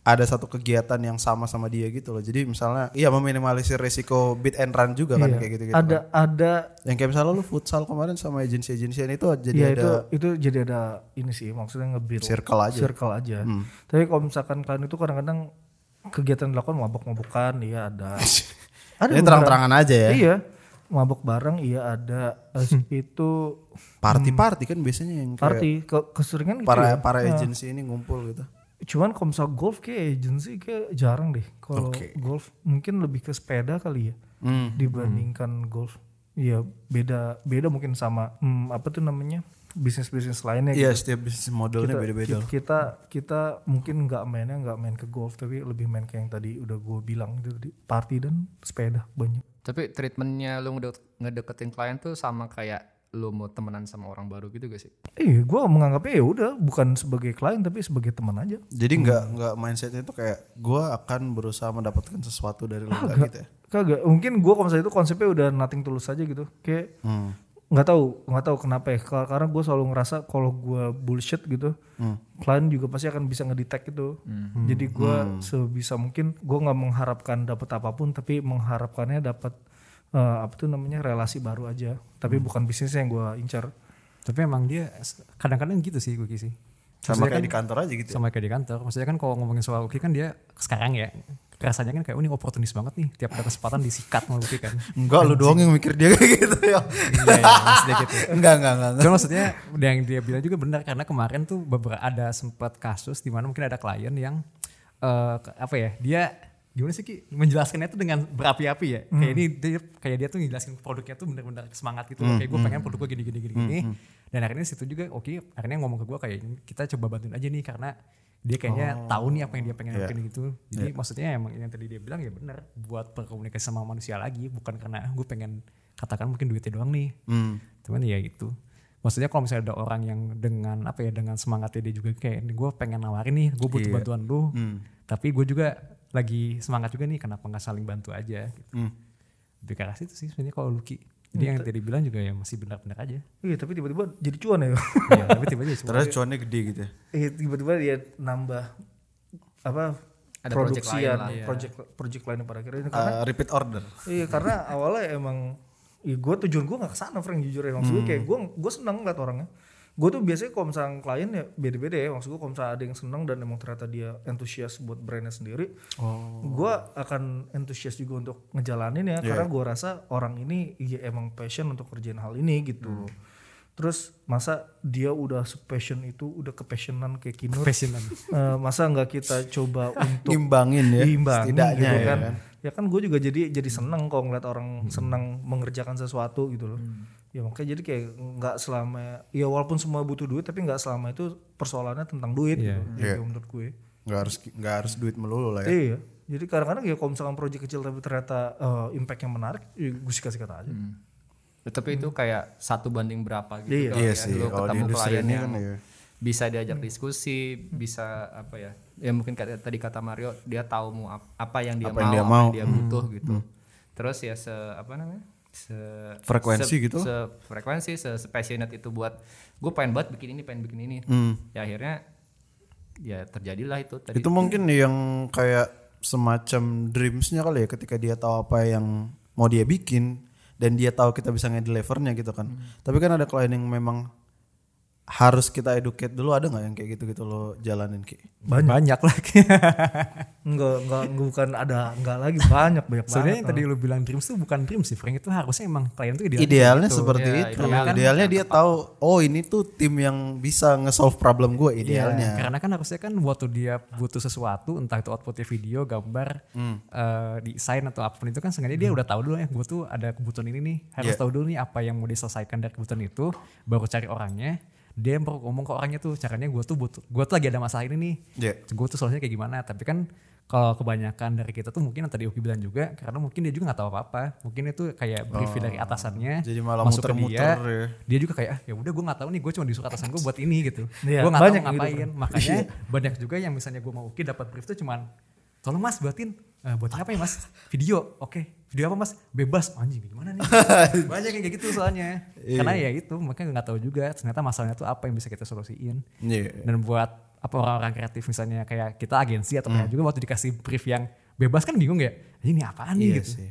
ada satu kegiatan yang sama sama dia gitu loh. Jadi misalnya iya meminimalisir resiko beat and run juga kan iya, kayak gitu-gitu. ada ada Yang kayak misalnya lu futsal kemarin sama agensi-agensian itu jadi ya ada itu itu jadi ada ini sih maksudnya nge-build Circle aja. circle aja. Tapi kalau misalkan kalian itu kadang-kadang kegiatan dilakukan mabok-mabokan iya ada. [laughs] ada Ini terang-terangan aja ya. Iya, mabok bareng iya ada. Terus itu Party-party kan biasanya yang kayak party ke keseringan gitu para ya. para agensi ini ngumpul gitu. Cuman kalau misal golf kayak agency kayak jarang deh. Kalau golf mungkin lebih ke sepeda kali ya Hmm. dibandingkan golf. Iya beda beda mungkin sama hmm, apa tuh namanya bisnis bisnis lainnya. Iya, gitu. setiap bisnis modelnya kita, beda-beda. ki- kita kita mungkin nggak mainnya nggak main ke golf tapi lebih main kayak yang tadi udah gue bilang itu tadi party dan sepeda banyak. Tapi treatmentnya lu ngedek- ngedeketin klien tuh sama kayak lu mau temenan sama orang baru gitu gak sih? Eh, gue menganggapnya ya udah bukan sebagai klien tapi sebagai teman aja. Jadi nggak nggak mindsetnya itu kayak gua akan berusaha mendapatkan sesuatu dari lu nggak gitu ya. Kagak, mungkin gue kalau misalnya itu konsepnya udah nothing tulus aja gitu. Kayak Hmm. nggak tahu, nggak tahu kenapa ya. Kar- Karena gue selalu ngerasa kalau gue bullshit gitu, klien juga pasti akan bisa ngedetect itu. Jadi gue sebisa mungkin gue nggak mengharapkan dapat apa pun, tapi mengharapkannya dapat eh, apa tuh namanya relasi baru aja. Tapi bukan bisnisnya yang gue incar. Tapi emang dia kadang-kadang gitu sih Uki sih. Sama kayak di kantor aja gitu. ya. Sama kayak di kantor. Maksudnya kan kalau ngomongin soal Uki kan dia sekarang ya rasanya kan kayak oh ini oportunis banget nih tiap ada kesempatan disikat sama Uki kan. [laughs] Enggak lu doang yang mikir dia kayak gitu ya. Iya, iya, maksudnya gitu. [laughs] Enggak enggak enggak. Cuma maksudnya yang dia bilang juga benar karena kemarin tuh beberapa ada sempat kasus di mana mungkin ada klien yang eh, ke- apa ya dia gimana sih Ki? Menjelaskannya tuh dengan berapi-api ya? Kayak ini dia kayak dia tuh ngejelasin produknya tuh bener-bener semangat gitu loh. kayak gue pengen produk gue gini gini gini gini dan akhirnya situ juga oke akhirnya ngomong ke gue kayak kita coba bantuin aja nih karena dia kayaknya tahu nih apa yang dia pengen lakuin gitu. Jadi maksudnya emang yang tadi dia bilang ya benar buat berkomunikasi sama manusia lagi bukan karena gue pengen katakan mungkin duitnya doang nih. Hmm. cuman ya gitu. Maksudnya kalau misalnya ada orang yang dengan apa ya dengan semangatnya dia juga kayak gue pengen nawarin nih gue butuh bantuan lu tapi gue juga lagi semangat juga nih kenapa nggak saling bantu aja gitu. Hmm. lebih ke arah situ sih sebenarnya kalau Lucky jadi yang tadi bilang juga ya masih benar-benar aja Iya, tapi tiba-tiba jadi cuan ya. [laughs] ya tapi tiba-tiba cuma Terus cuannya gede gitu ya. Iya, tiba-tiba dia nambah apa Ada project produksian, lain lah, iya. project project lain pada akhirnya karena Uh, repeat order. Iya karena awalnya emang ya gue tujuan gue gak ke sana Frank jujur ya maksud gue kayak gue gue seneng ngeliat orangnya gue tuh biasanya kalau misalnya klien ya beda-beda ya maksud gue kalau misalnya ada yang seneng dan emang ternyata dia antusias buat brandnya sendiri gue akan antusias juga untuk ngejalanin ya karena gue rasa orang ini ya emang passion untuk kerjain hal ini gitu terus masa dia udah passion itu udah kepassionan kayak Kinur passionan Eh, masa nggak kita coba [laughs] untuk Ngimbangin ya. setidaknya gitu ya kan. kan. Ya kan gue juga jadi jadi seneng kalau ngeliat orang seneng mengerjakan sesuatu gitu loh. Ya makanya jadi kayak nggak selama ya walaupun semua butuh duit tapi nggak selama itu persoalannya tentang duit gitu. Gitu menurut gue. Nggak harus nggak harus duit melulu lah ya. Iya. Jadi kadang-kadang ya kalau misalkan proyek kecil tapi ternyata eh, impactnya menarik, ya gue sih kasih kata aja. Ya, Tapi itu kayak satu banding berapa gitu. Iya. kalau Iya ya. sih, kalau di ketemu klien ini yang kan ya. bisa diajak diskusi, bisa apa ya? Ya mungkin kayak tadi kata Mario, dia tahu mau ap- apa yang dia Apa mau, yang dia apa mau. yang dia butuh gitu. Terus ya se apa namanya? Se Frekuensi se- gitu? Se frekuensi, se, se passionate itu buat gue pengen banget bikin ini, pengen bikin ini. Hmm. Ya akhirnya ya terjadilah itu tadi Itu mungkin yang kayak semacam dreamsnya kali ya ketika dia tahu apa yang mau dia bikin dan dia tahu kita bisa ngedelivernya gitu kan. Tapi kan ada klien yang memang harus kita educate dulu ada nggak yang kayak gitu gitu lo jalanin ki? Banyak, banyak lagi. [laughs] Enggak, enggak, bukan ada, enggak lagi banyak, banyak Sebenarnya banget. yang tadi lu bilang dreams tuh bukan dreams sih, Frank itu harusnya emang klien tuh idealnya, Idealnya gitu. seperti Ya, itu. idealnya Idealnya, dia tahu oh ini tuh tim yang bisa nge-solve problem gue idealnya. Karena kan harusnya kan waktu dia butuh sesuatu, entah itu outputnya video, gambar, eh, desain atau apa pun itu kan sengaja dia udah tahu dulu ya, gue tuh ada kebutuhan ini nih, harus Yeah. tahu dulu nih apa yang mau diselesaikan dari kebutuhan itu, baru cari orangnya. Dia baru ngomong ke orangnya tuh caranya gue tuh butuh, gue tuh lagi ada masalah ini nih, Yeah. gue tuh solusinya kayak gimana. Tapi kan kalau kebanyakan dari kita tuh mungkin yang tadi Uki bilang juga, karena mungkin dia juga nggak tahu apa-apa, mungkin itu kayak brief dari atasannya, jadi malah masuk ke muter-muter dia, ya. dia juga kayak ah ya udah gue nggak tahu nih gue cuma disuruh atasan gue buat ini gitu. Iya, gue nggak tahu gitu, ngapain. Makanya banyak juga yang misalnya gue mau Uki dapat brief tuh cuman tolong mas buatin Eh, buatin apa ya mas? Video oke video apa mas bebas anjing gimana nih [laughs] banyak yang kayak gitu soalnya karena ya itu makanya nggak tahu juga ternyata masalahnya tuh apa yang bisa kita solusiin Iya. dan buat apa orang-orang kreatif misalnya kayak kita agensi atau kayak juga waktu dikasih brief yang bebas kan bingung ya ini apaan nih Iya gitu sih.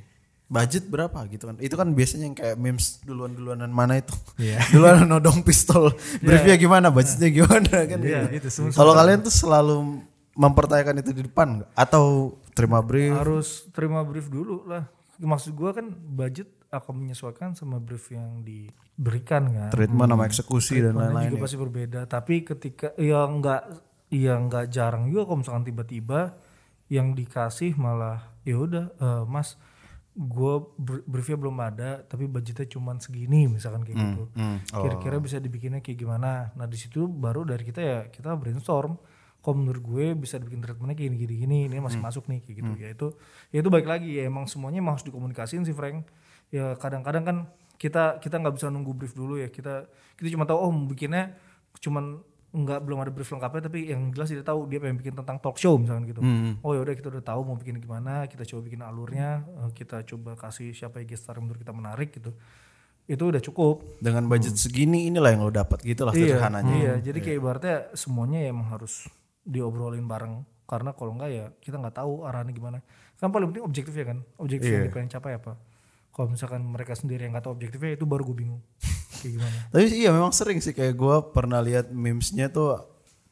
Budget berapa gitu kan? Itu kan biasanya yang kayak memes duluan-duluanan mana itu. Iya. [laughs] Duluan nodong pistol. Briefnya gimana? Budgetnya gimana kan? Iya, gitu. gitu, Kalau kalian tuh selalu mempertanyakan itu di depan? Atau terima brief? harus terima brief dulu lah. Maksud gua kan budget akan menyesuaikan sama brief yang diberikan kan. treatment sama eksekusi dan lain-lain. juga ya. pasti berbeda. Tapi ketika ya nggak ya nggak jarang juga kalau misalkan tiba-tiba yang dikasih malah ya udah eh, mas gue briefnya belum ada tapi budgetnya cuma segini misalkan kayak gitu hmm. Oh. kira-kira bisa dibikinnya kayak gimana nah di situ baru dari kita ya kita brainstorm kalau menurut gue bisa dibikin treatmentnya kayak gini gini gini ini masih masuk nih kayak gitu. Ya itu ya itu baik lagi ya emang semuanya emang harus dikomunikasiin sih Frank. Ya kadang-kadang kan kita kita nggak bisa nunggu brief dulu ya. Kita kita cuma tahu oh mau bikinnya cuman nggak belum ada brief lengkapnya tapi yang jelas dia tahu dia pengen bikin tentang talk show misalkan gitu. Oh ya udah kita udah tahu mau bikin gimana kita coba bikin alurnya eh, kita coba kasih siapa yang guest star yang menurut kita menarik gitu. Itu udah cukup. Dengan budget segini inilah yang lo dapat gitu lah iya, sederhananya. iya. Jadi kayak ibaratnya semuanya ya emang harus diobrolin bareng. Karena kalau enggak ya kita nggak tahu arahnya gimana. Kan paling penting objektifnya kan? Objektif yang pengen capai apa? Kalau misalkan mereka sendiri yang nggak tahu objektifnya itu baru gue bingung. [laughs] Kayak gimana? Tapi iya memang sering sih. Kayak gue pernah lihat memesnya tuh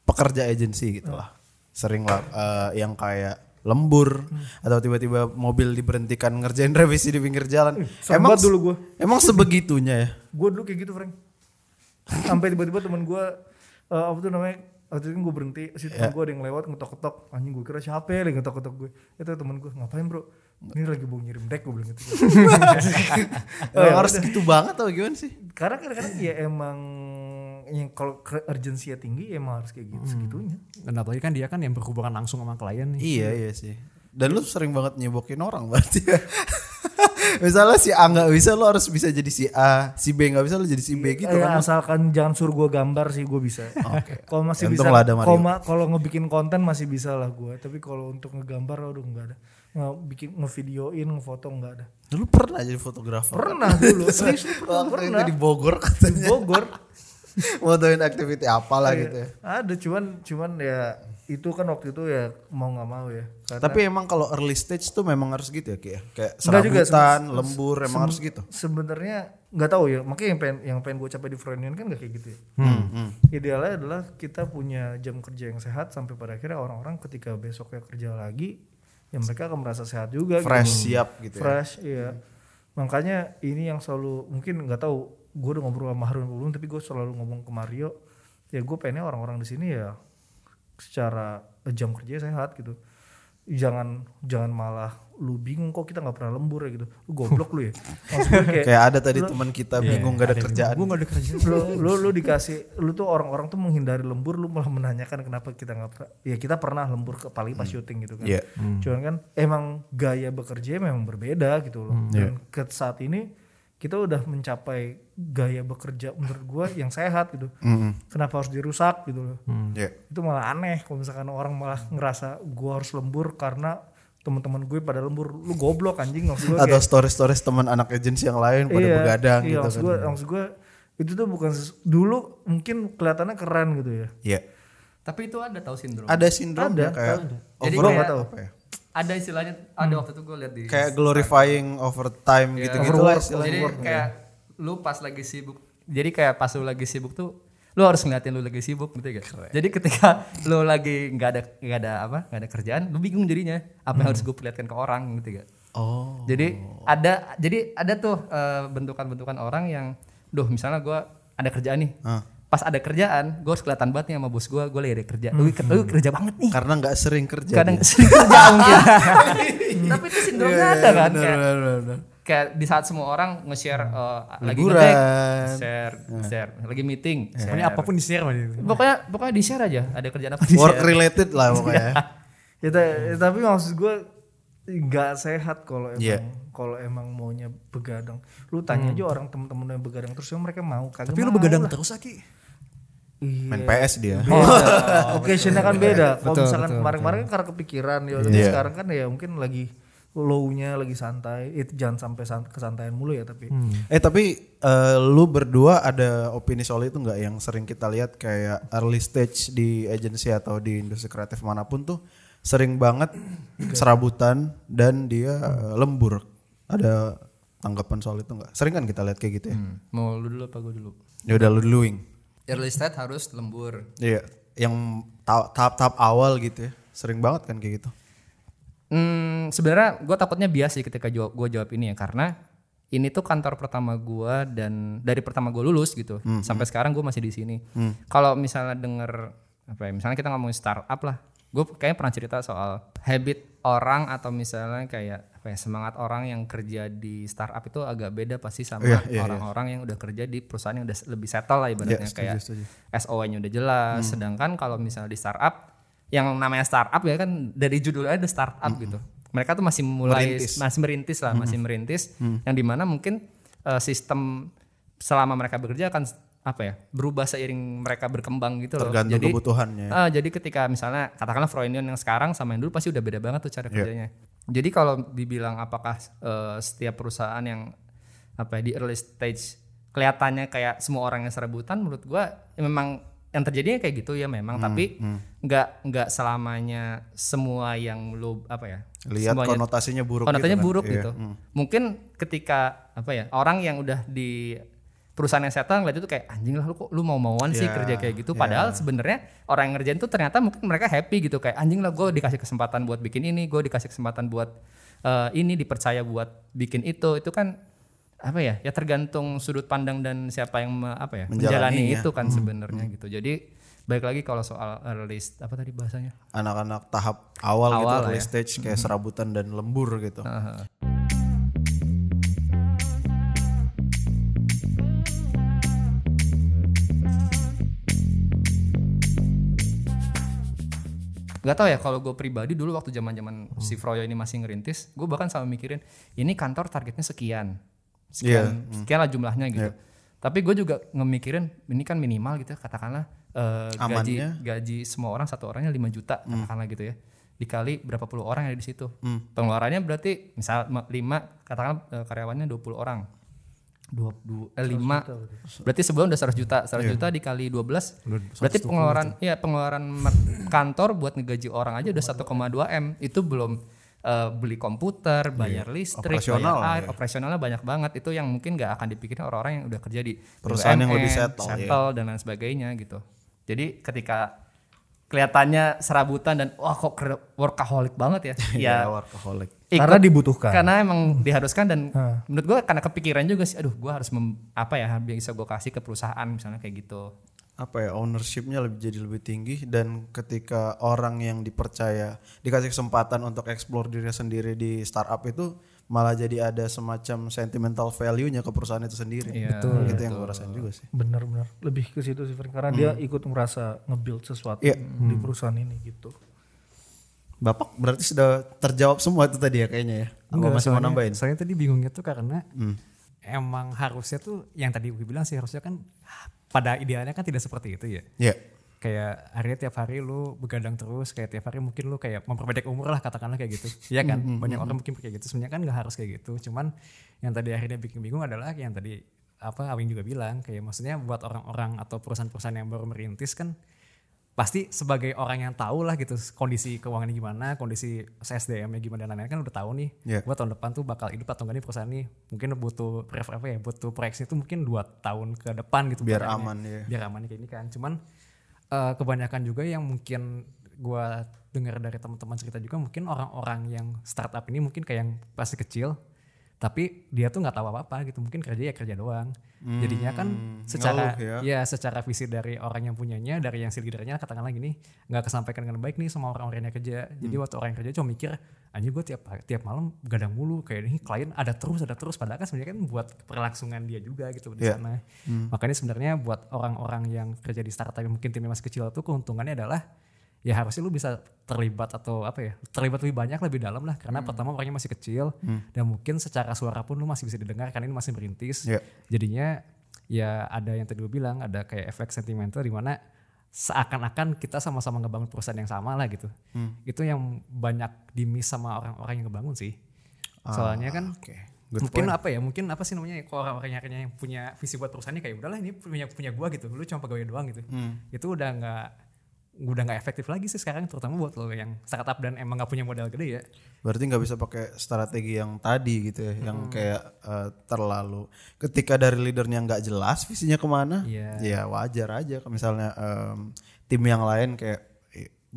pekerja agensi gitu lah. Sering lah eh, yang kayak lembur atau tiba-tiba mobil diberhentikan ngerjain revisi di pinggir jalan. serem emang dulu gua. Emang sebegitunya ya. gue dulu kayak gitu Frank. Sampai tiba-tiba teman gue eh, apa tuh namanya waktu itu gue berhenti si temen gue ada yang lewat ngetok-ketok. Anjing gue kira siapa ya lagi ngetok-ketok gue itu temen gue ngapain bro? Ini lagi mau ngirim deck gue bilang gitu. [laughs] Eh, harus gitu banget atau gimana sih? karena kadang-kadang ya emang yang kalau urgensinya tinggi ya emang harus kayak gitu segitunya. Dan apalagi kan dia kan yang berhubungan langsung sama klien nih. Iya iya sih. Dan lu sering banget nyebokin orang berarti ya. Misalnya si A nggak bisa, lu harus bisa jadi si A. Si B nggak bisa, lu jadi si B gitu Eh, kan. asalkan jangan suruh gue gambar sih gue bisa kalau masih bisa Untung lah ada Mario. kalau ngebikin konten masih bisa lah gue tapi kalau untuk ngegambar aduh nggak ada nge bikin ngevideoin ngefoto nggak ada Lu pernah jadi fotografer? pernah dulu [laughs] serius pernah Waktu pernah itu di Bogor di katanya. Bogor [laughs] Motoin aktiviti apalah Iya. gitu ya. ada cuman cuman ya itu kan waktu itu ya mau nggak mau ya Karena Tapi emang kalau early stage tuh memang harus gitu ya Ki ya? Kayak juga, serabutan, sem- lembur emang harus gitu. sebenarnya nggak tahu ya makanya yang pengen yang pengen gue capai di Freudian kan gak kayak gitu ya Hmm, idealnya adalah kita punya jam kerja yang sehat sampai pada akhirnya orang-orang ketika besoknya kerja lagi ya mereka akan merasa sehat juga gitu. Fresh siap gitu ya. fresh iya makanya ini yang selalu mungkin nggak tahu gue udah ngobrol sama Harun belum tapi gue selalu ngomong ke Mario ya gue pengennya orang-orang di sini ya secara jam kerja sehat gitu. Jangan jangan malah lu bingung kok kita nggak pernah lembur ya gitu. Lu goblok lu ya. [laughs] Kayak Kayak ada tadi teman kita bingung gak ada kerjaan. gue gak ada kerjaan. Lu, lu lu dikasih lu tuh orang-orang tuh menghindari lembur lu malah menanyakan kenapa kita nggak pernah ya kita pernah lembur ke paling pas syuting gitu kan. Iya. cuman kan emang gaya bekerja memang berbeda gitu loh. Dan ke saat ini kita udah mencapai gaya bekerja menurut gua yang sehat gitu Mm-mm. kenapa harus dirusak gitu loh Iya. itu malah aneh kalau misalkan orang malah ngerasa gua harus lembur karena teman-teman gue pada lembur lu goblok anjing maksud gue Atau stories-stories teman anak agensi yang lain pada begadang iya, gitu maksud kan. gue, maksud gue itu tuh bukan dulu mungkin kelihatannya keren gitu ya. Iya. Tapi itu ada tahu sindrom. Ada sindromnya kayak Jadi over kayak- apa, apa ya? Ada istilahnya ada waktu itu gue lihat di Kayak glorifying overtime Iya. gitu-gitu lah istilahnya. Jadi kayak lu pas lagi sibuk. Jadi kayak pas lu lagi sibuk tuh lu harus ngeliatin lu lagi sibuk gitu gak? Jadi ketika [laughs] lu lagi nggak ada nggak ada apa nggak ada kerjaan, lu bingung jadinya apa yang harus gue perlihatkan ke orang gitu gak? Oh. Jadi ada jadi ada tuh eh, bentukan-bentukan orang yang, duh misalnya gue ada kerjaan nih. Pas ada kerjaan, gue harus kelihatan banget nih sama bos gue, gue lagi ada kerja. Lu, lu kerja banget nih. Karena nggak sering kerja. Kadang dia. sering kerja [laughs] mungkin. [laughs] Tapi itu sindromnya ada kan. Bener, kayak, bener, bener. kayak di saat semua orang nge-share eh, lagi Liburan. ngetek, share, share, lagi meeting, share. Pokoknya apa pun di share. Pokoknya pokoknya di share aja. Ada kerjaan apa di Work share. related lah pokoknya. Ya, ta- ya, tapi maksud gue nggak sehat kalau emang Iya. kalau emang maunya begadang. Lu tanya aja orang temen-temen yang begadang terus ya mereka mau kagak Tapi lu begadang lah. terus Aki. Iya. Main PS dia. Beda. Occasionnya kan beda. Kalau Betul, misalkan kemarin-kemarin kan karena kepikiran ya. tapi Iya. Sekarang kan ya mungkin lagi low-nya lagi santai. Itu jangan sampai san- kesantaian mulu ya tapi. Eh tapi eh, lu berdua ada opini soal itu nggak yang sering kita lihat kayak early stage di agency atau di industri kreatif mana pun tuh sering banget serabutan dan dia eh, lembur. Ada tanggapan soal itu nggak? Sering kan kita lihat kayak gitu ya. Hmm. Mau lu dulu apa gue dulu? Ya udah lu duluing. Early stage harus lembur. Iya, yang ta- tahap-tahap awal gitu ya. Sering banget kan kayak gitu. Hmm, sebenarnya gue takutnya bias sih ketika gue jawab ini ya karena ini tuh kantor pertama gue dan dari pertama gue lulus gitu sampai sekarang gue masih di sini. Kalau misalnya denger apa ya, misalnya kita ngomongin startup lah, gue kayaknya pernah cerita soal habit orang atau misalnya kayak apa ya, semangat orang yang kerja di startup itu agak beda pasti sama Iya, iya, orang-orang yang udah kerja di perusahaan yang udah lebih settle lah ibaratnya Iya, setuju, kayak. SOW-nya udah jelas. Sedangkan kalau misalnya di startup yang namanya startup ya kan dari judulnya ada startup gitu. Mereka tuh masih mulai Merintis. masih merintis lah, masih merintis yang di mana mungkin eh, sistem selama mereka bekerja akan apa ya berubah seiring mereka berkembang gitu loh. Tergantung jadi, kebutuhannya. ah, jadi ketika misalnya katakanlah Froynion yang sekarang sama yang dulu pasti udah beda banget tuh cara kerjanya. Jadi kalau dibilang apakah eh, setiap perusahaan yang apa ya, di early stage kelihatannya kayak semua orang yang serabutan menurut gua ya memang yang terjadinya kayak gitu ya memang tapi nggak nggak selamanya semua yang lo apa ya Lihat semuanya- konotasinya buruk konotasinya gitu kan. buruk Iya. gitu mungkin ketika apa ya orang yang udah di perusahaan yang settle ngeliat itu kayak anjing lah lu kok lu mau mauan sih Iya, kerja kayak gitu? padahal sebenarnya orang yang ngerjain tuh ternyata mungkin mereka happy gitu kayak anjing lah gue dikasih kesempatan buat bikin ini gue dikasih kesempatan buat eh, ini dipercaya buat bikin itu. Itu kan apa ya ya tergantung sudut pandang dan siapa yang me- apa ya menjalani Menjalaninya. itu kan sebenarnya gitu. Jadi baik lagi kalau soal early apa tadi bahasanya? Anak-anak tahap awal, gitu, Awal early ya. stage kayak serabutan dan lembur gitu. Gak tau ya kalau gue pribadi dulu waktu zaman zaman si Froyo ini masih ngerintis, gue bahkan sama mikirin ini kantor targetnya sekian, sekian, sekian lah jumlahnya gitu. Tapi gue juga ngemikirin ini kan minimal gitu ya, katakanlah eh, gaji Amannya. gaji semua orang satu orangnya 5 juta katakanlah gitu ya, dikali berapa puluh orang yang ada di situ. Pengeluarannya berarti misal 5 katakanlah eh, karyawannya 20 orang. 20 eh, 5 berarti. Sebulan udah 100 juta. 100 juta dikali 12 berarti pengeluaran ya pengeluaran kantor buat ngegaji orang aja udah 1,2 m. Itu belum eh, beli komputer bayar listrik Operasional bayar air. ya. operasionalnya banyak banget. Itu yang mungkin nggak akan dipikirin orang-orang yang udah kerja di Perusahaan yang BUMN, lebih settle, settle dan lain sebagainya gitu. Jadi ketika kelihatannya serabutan dan wah kok workaholic banget ya [laughs] ya Ya, workaholic. ikut- Karena dibutuhkan. karena emang diharuskan dan menurut gue karena kepikiran juga sih aduh gue harus mem- apa ya bisa gue kasih ke perusahaan misalnya kayak gitu apa ya ownershipnya lebih jadi lebih tinggi dan ketika orang yang dipercaya dikasih kesempatan untuk explore dirinya sendiri di startup itu malah jadi ada semacam sentimental value-nya ke perusahaan itu sendiri. Iya, Betul. Itu yang gue rasain juga sih. Benar-benar lebih ke situ sih karena dia ikut merasa nge-build sesuatu Iya. di perusahaan ini gitu. Bapak berarti sudah terjawab semua itu tadi ya kayaknya ya. Apa masih mau soalnya- nambahin? Saya tadi bingungnya tuh karena emang harusnya tuh yang tadi gue bilang sih harusnya kan pada idealnya kan tidak seperti itu ya. Ya. Kayak akhirnya tiap hari lu begadang terus, kayak tiap hari mungkin lu kayak memperpendek umur lah katakanlah kayak gitu. Iya kan? Banyak orang mungkin kayak gitu. Sebenarnya kan nggak harus kayak gitu. Cuman yang tadi akhirnya bikin bingung adalah yang tadi apa Awing juga bilang kayak maksudnya buat orang-orang atau perusahaan-perusahaan yang baru merintis kan pasti sebagai orang yang tahu lah gitu kondisi keuangannya gimana, kondisi SDM-nya gimana dan lain-lain kan udah tahu nih. Iya. Gua tahun depan tuh bakal hidup atau enggak nih perusahaan nih. Mungkin butuh prefer apa ya, butuh proyeksi itu mungkin dua tahun ke depan gitu. Biar aman, ya. Biar aman kayak ini kan. Cuman eh, kebanyakan juga yang mungkin gua dengar dari teman-teman cerita juga mungkin orang-orang yang startup ini mungkin kayak yang pasti kecil tapi dia tuh nggak tahu apa-apa gitu mungkin kerja ya kerja doang. Jadinya kan secara ngeluh ya. ya. secara visi dari orang yang punyanya dari yang si leadernya katakanlah gini nggak kesampaikan dengan baik nih sama orang-orang yang kerja. Jadi waktu orang yang kerja cuma mikir anjir gue tiap tiap malam gadang mulu kayak ini klien ada terus ada terus. Padahal kan sebenarnya kan buat perlaksungan dia juga gitu di Iya. sana. Makanya sebenarnya buat orang-orang yang kerja di startup yang mungkin timnya masih kecil tuh keuntungannya adalah ya harusnya lu bisa terlibat atau apa ya terlibat lebih banyak lebih dalam lah. Karena pertama orangnya masih kecil dan mungkin secara suara pun lu masih bisa didengar karena ini masih merintis. Iya. jadinya ya ada yang tadi gue bilang ada kayak efek sentimental di mana seakan-akan kita sama-sama ngebangun perusahaan yang sama lah gitu. Itu yang banyak dimis sama orang-orang yang ngebangun sih. Soalnya kan. Good mungkin point. apa ya mungkin apa sih namanya kalau orang-orang yang punya visi buat perusahaannya kayak udahlah ini punya punya gua gitu lu cuma pegawai doang gitu. Itu udah nggak udah nggak efektif lagi sih sekarang terutama buat lo yang startup dan emang nggak punya modal gede ya Berarti nggak bisa pakai strategi yang tadi gitu ya, yang kayak eh, terlalu ketika dari leadernya nggak jelas visinya ke mana, Iya. ya wajar aja. Kalau misalnya em, tim yang lain kayak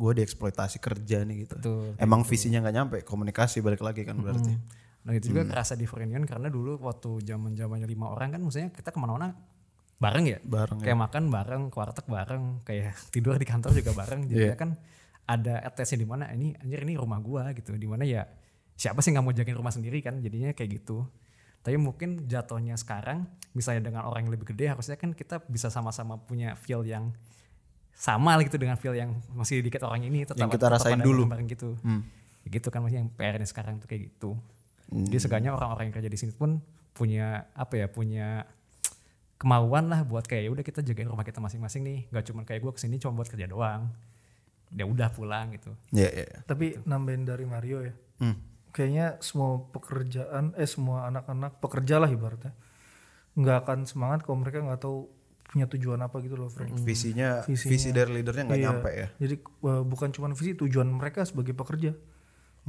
gue dieksploitasi kerja nih gitu. Betul, Emang visinya nggak nyampe, komunikasi balik lagi kan berarti. nah itu juga kerasa di karena dulu waktu zaman zamannya lima orang kan maksudnya kita ke mana-mana bareng ya? Bareng kayak makan bareng ke warteg bareng kayak [laughs] tidur di kantor juga bareng. Jadi kan ada attachnya di mana ini anjir ini rumah gua gitu. Di mana ya siapa sih nggak mau jagain rumah sendiri kan? Jadinya kayak gitu. Tapi mungkin jatuhnya sekarang misalnya dengan orang yang lebih gede harusnya kan kita bisa sama-sama punya feel yang sama gitu dengan feel yang masih dikit orang ini tetap Yang kita tetap rasain dulu. bareng gitu. Ya gitu kan maksudnya yang PR-nya sekarang tuh kayak gitu. Jadi seenggaknya orang-orang yang kerja di sini pun punya apa ya punya kemauan lah buat kayak "Ya udah kita jagain rumah kita masing-masing nih nggak cuma kayak gue ke sini cuma buat kerja doang ya udah pulang gitu Ya, ya, ya. Tapi nambahin dari Mario ya. Hmm. Kayaknya semua pekerjaan eh semua anak-anak pekerja lah ibaratnya nggak akan semangat kalau mereka nggak tahu punya tujuan apa gitu loh, Frank. Visinya, Visinya. visi dari leadernya nggak Iya. nyampe ya. Jadi uh, bukan cuma visi tujuan mereka sebagai pekerja.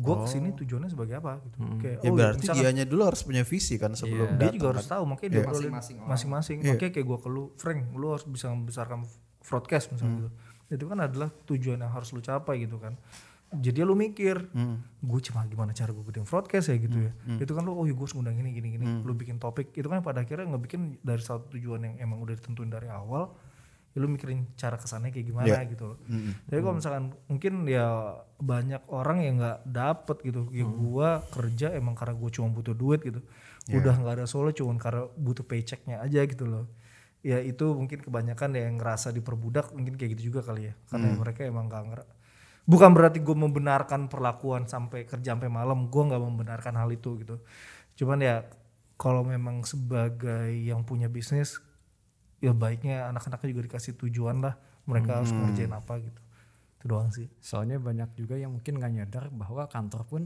Gue Oh. ke sini tujuannya sebagai apa gitu. Kayak Ya oh, berarti misalkan dianya dulu harus punya visi kan sebelum dia datang juga kan. harus tahu makanya dia Iya. obrolin Masing-masing masing-masing. Makanya kayak gue ke lu, Frank, lu harus bisa membesarkan broadcast misalnya gitu. Itu kan adalah tujuan yang harus lu capai gitu kan. Jadi lu mikir, gue cuma gimana cara gue gedein broadcast ya gitu ya. Itu kan lu, oh ya gue harus ngundang ini gini gini. Lu bikin topik, itu kan pada akhirnya ngebikin dari satu tujuan yang emang udah ditentuin dari awal. Ya lu mikirin cara kesannya kayak gimana Iya. gitu loh. Tapi kalau misalkan mungkin ya banyak orang yang nggak dapet gitu. Ya gua kerja emang karena gue cuma butuh duit gitu. Udah nggak ada solo cuma karena butuh paychecknya aja gitu loh. Ya itu mungkin kebanyakan yang ngerasa diperbudak mungkin kayak gitu juga kali ya. Karena mereka emang nggak nger Bukan berarti gue membenarkan perlakuan sampai kerja sampai malam. Gue nggak membenarkan hal itu gitu. Cuman ya kalau memang sebagai yang punya bisnis ya baiknya anak-anaknya juga dikasih tujuan lah mereka harus ngerjain apa gitu. Itu doang sih. Soalnya banyak juga yang mungkin nggak nyadar bahwa kantor pun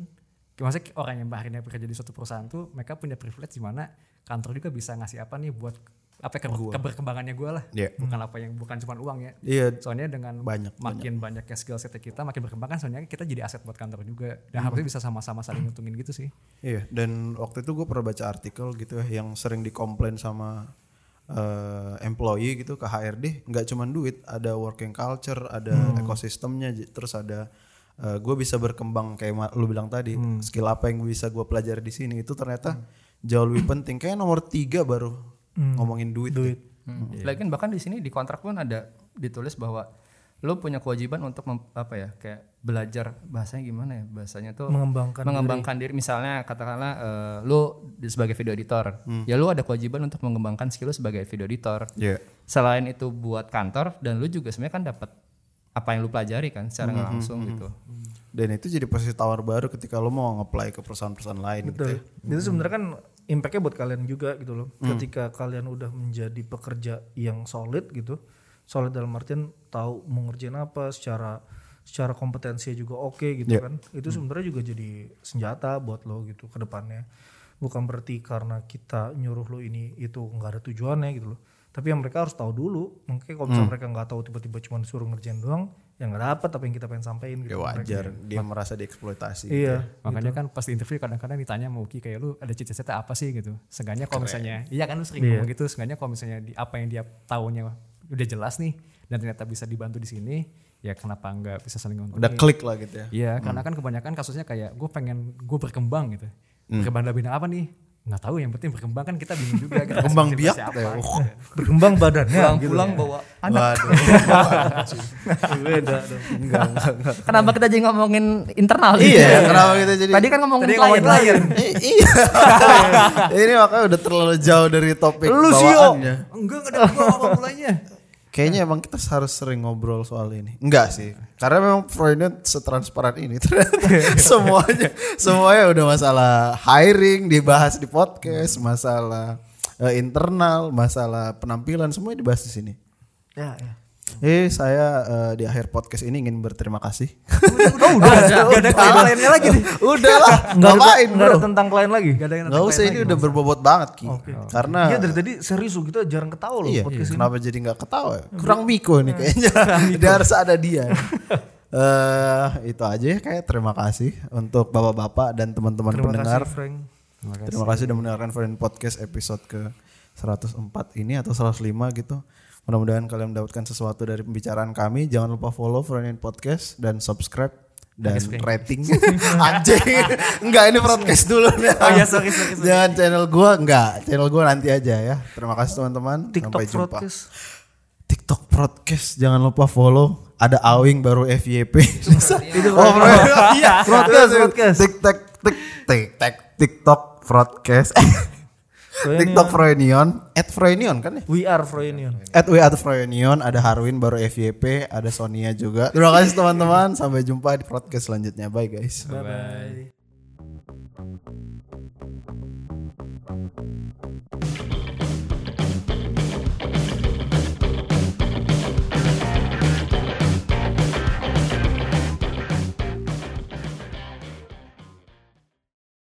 maksudnya orang yang akhirnya bekerja di suatu perusahaan tuh mereka punya privilege di mana kantor juga bisa ngasih apa nih buat apa ya, ke- keberkembangannya gue lah. Iya. bukan apa yang bukan cuma uang ya. Iya, soalnya dengan Banyak, makin banyaknya skill set kita makin berkembang kan soalnya kita jadi aset buat kantor juga. Dan harusnya bisa sama-sama saling nguntungin gitu sih. Iya, dan waktu itu gue pernah baca artikel gitu ya yang sering dikomplain sama eh, employee gitu ke HRD, nggak cuman duit, ada working culture, ada ekosistemnya, j- terus ada gue bisa berkembang kayak lu bilang tadi, skill apa yang bisa gue pelajari di sini itu ternyata jauh lebih penting. Kayak nomor tiga baru ngomongin duit. duit Hmm. Lagi kan bahkan di sini di kontrak pun ada ditulis bahwa lo punya kewajiban untuk mem- apa ya kayak belajar bahasanya gimana ya bahasanya tuh mengembangkan mengembangkan diri. misalnya katakanlah eh, lo di- sebagai video editor ya lo ada kewajiban untuk mengembangkan skill lo sebagai video editor Iya. selain itu buat kantor dan lo juga sebenarnya kan dapat apa yang lo pelajari kan secara nggak langsung gitu Dan itu jadi posisi tawar baru ketika lo mau nge-apply ke perusahaan-perusahaan lain gitu ya. Betul. Itu sebenarnya kan impactnya buat kalian juga gitu loh. Ketika kalian udah menjadi pekerja yang solid gitu, solid dalam artian tahu mau ngerjain apa, secara secara kompetensinya juga oke gitu kan. Itu sebenarnya juga jadi senjata buat lo gitu ke depannya. Bukan berarti karena kita nyuruh lo ini itu nggak ada tujuannya gitu loh. Tapi yang mereka harus tahu dulu. Mungkin kalau misalnya mereka nggak tahu tiba-tiba cuma disuruh ngerjain doang, ya nggak dapat apa yang kita pengen sampaikan Ya gitu. wajar dia merasa dieksploitasi. Iya. Makanya kan pas di interview kadang-kadang ditanya sama Uki kayak lu ada cita-cita apa sih gitu. Seenggaknya kalau misalnya, iya kan lu sering ngomong gitu, seenggaknya kalau misalnya di apa yang dia tahunya udah jelas nih dan ternyata bisa dibantu di sini, ya kenapa nggak bisa saling ngomong. Udah klik lah gitu ya. Iya, karena kan kebanyakan kasusnya kayak gue pengen gue berkembang gitu. Berkembang dalam bidang apa nih? Nggak tahu, yang penting berkembang kan kita bingung juga. Gitu. Berkembang biak siapa, ya. gitu. Oh. Berkembang badannya. Pulang-pulang bawa Waduh. Beda dong. enggak, enggak, enggak. Kenapa kita jadi ngomongin internal sih? Iya, kenapa kita jadi Tadi kan ngomongin Tadi klien. ngomongin klien. Iya. Ini makanya udah terlalu jauh dari topik Lu sih, bawaannya. Enggak, enggak ada apa mulainya. Kayaknya emang kita harus sering ngobrol soal ini. Enggak sih. Karena memang Freudian setransparan ini. [laughs] Ternyata semuanya semuanya udah masalah hiring dibahas di podcast, masalah eh, internal, masalah penampilan semuanya dibahas di sini. Ya, ya. Eh saya eh, di akhir podcast ini ingin berterima kasih. Oh, udah, Gak ada [laughs] kliennya lagi nih. [laughs] udah lah, [laughs] ngapain nggak ada tentang klien lagi. Ada yang Nggak usah ini udah berbobot banget Ki. Karena Iya dari tadi serius kita jarang ketawa loh Iya, podcast ini. kenapa jadi nggak ketawa? ya? Kurang Miko nih kayaknya. Dia harus ada dia. Eh itu aja ya kayak terima kasih untuk bapak-bapak dan teman-teman Terima pendengar. kasih Frank. Terima kasih sudah mendengarkan Foreign Podcast episode ke 104 ini atau 105 gitu. Mudah-mudahan kalian mendapatkan sesuatu dari pembicaraan kami. Jangan lupa follow Foreign Podcast dan subscribe dan rating. [laughs] Anjing. Enggak ini podcast dulu nih. Oh iya, sorry, sorry, Jangan channel gua enggak, channel gua nanti aja ya. Terima kasih teman-teman. TikTok Sampai jumpa. podcast. TikTok podcast jangan lupa follow. Ada Awing baru FYP. [laughs] Itu oh, bro. iya. Broadcast, broadcast. TikTok tik tik tik TikTok broadcast. [laughs] TikTok Froynion, at Froynion kan ya? We are Froynion. At we are Froynion, ada Harwin baru FYP, ada Sonia juga. Terima kasih teman-teman, sampai jumpa di podcast selanjutnya. Bye guys. Bye. bye, -bye.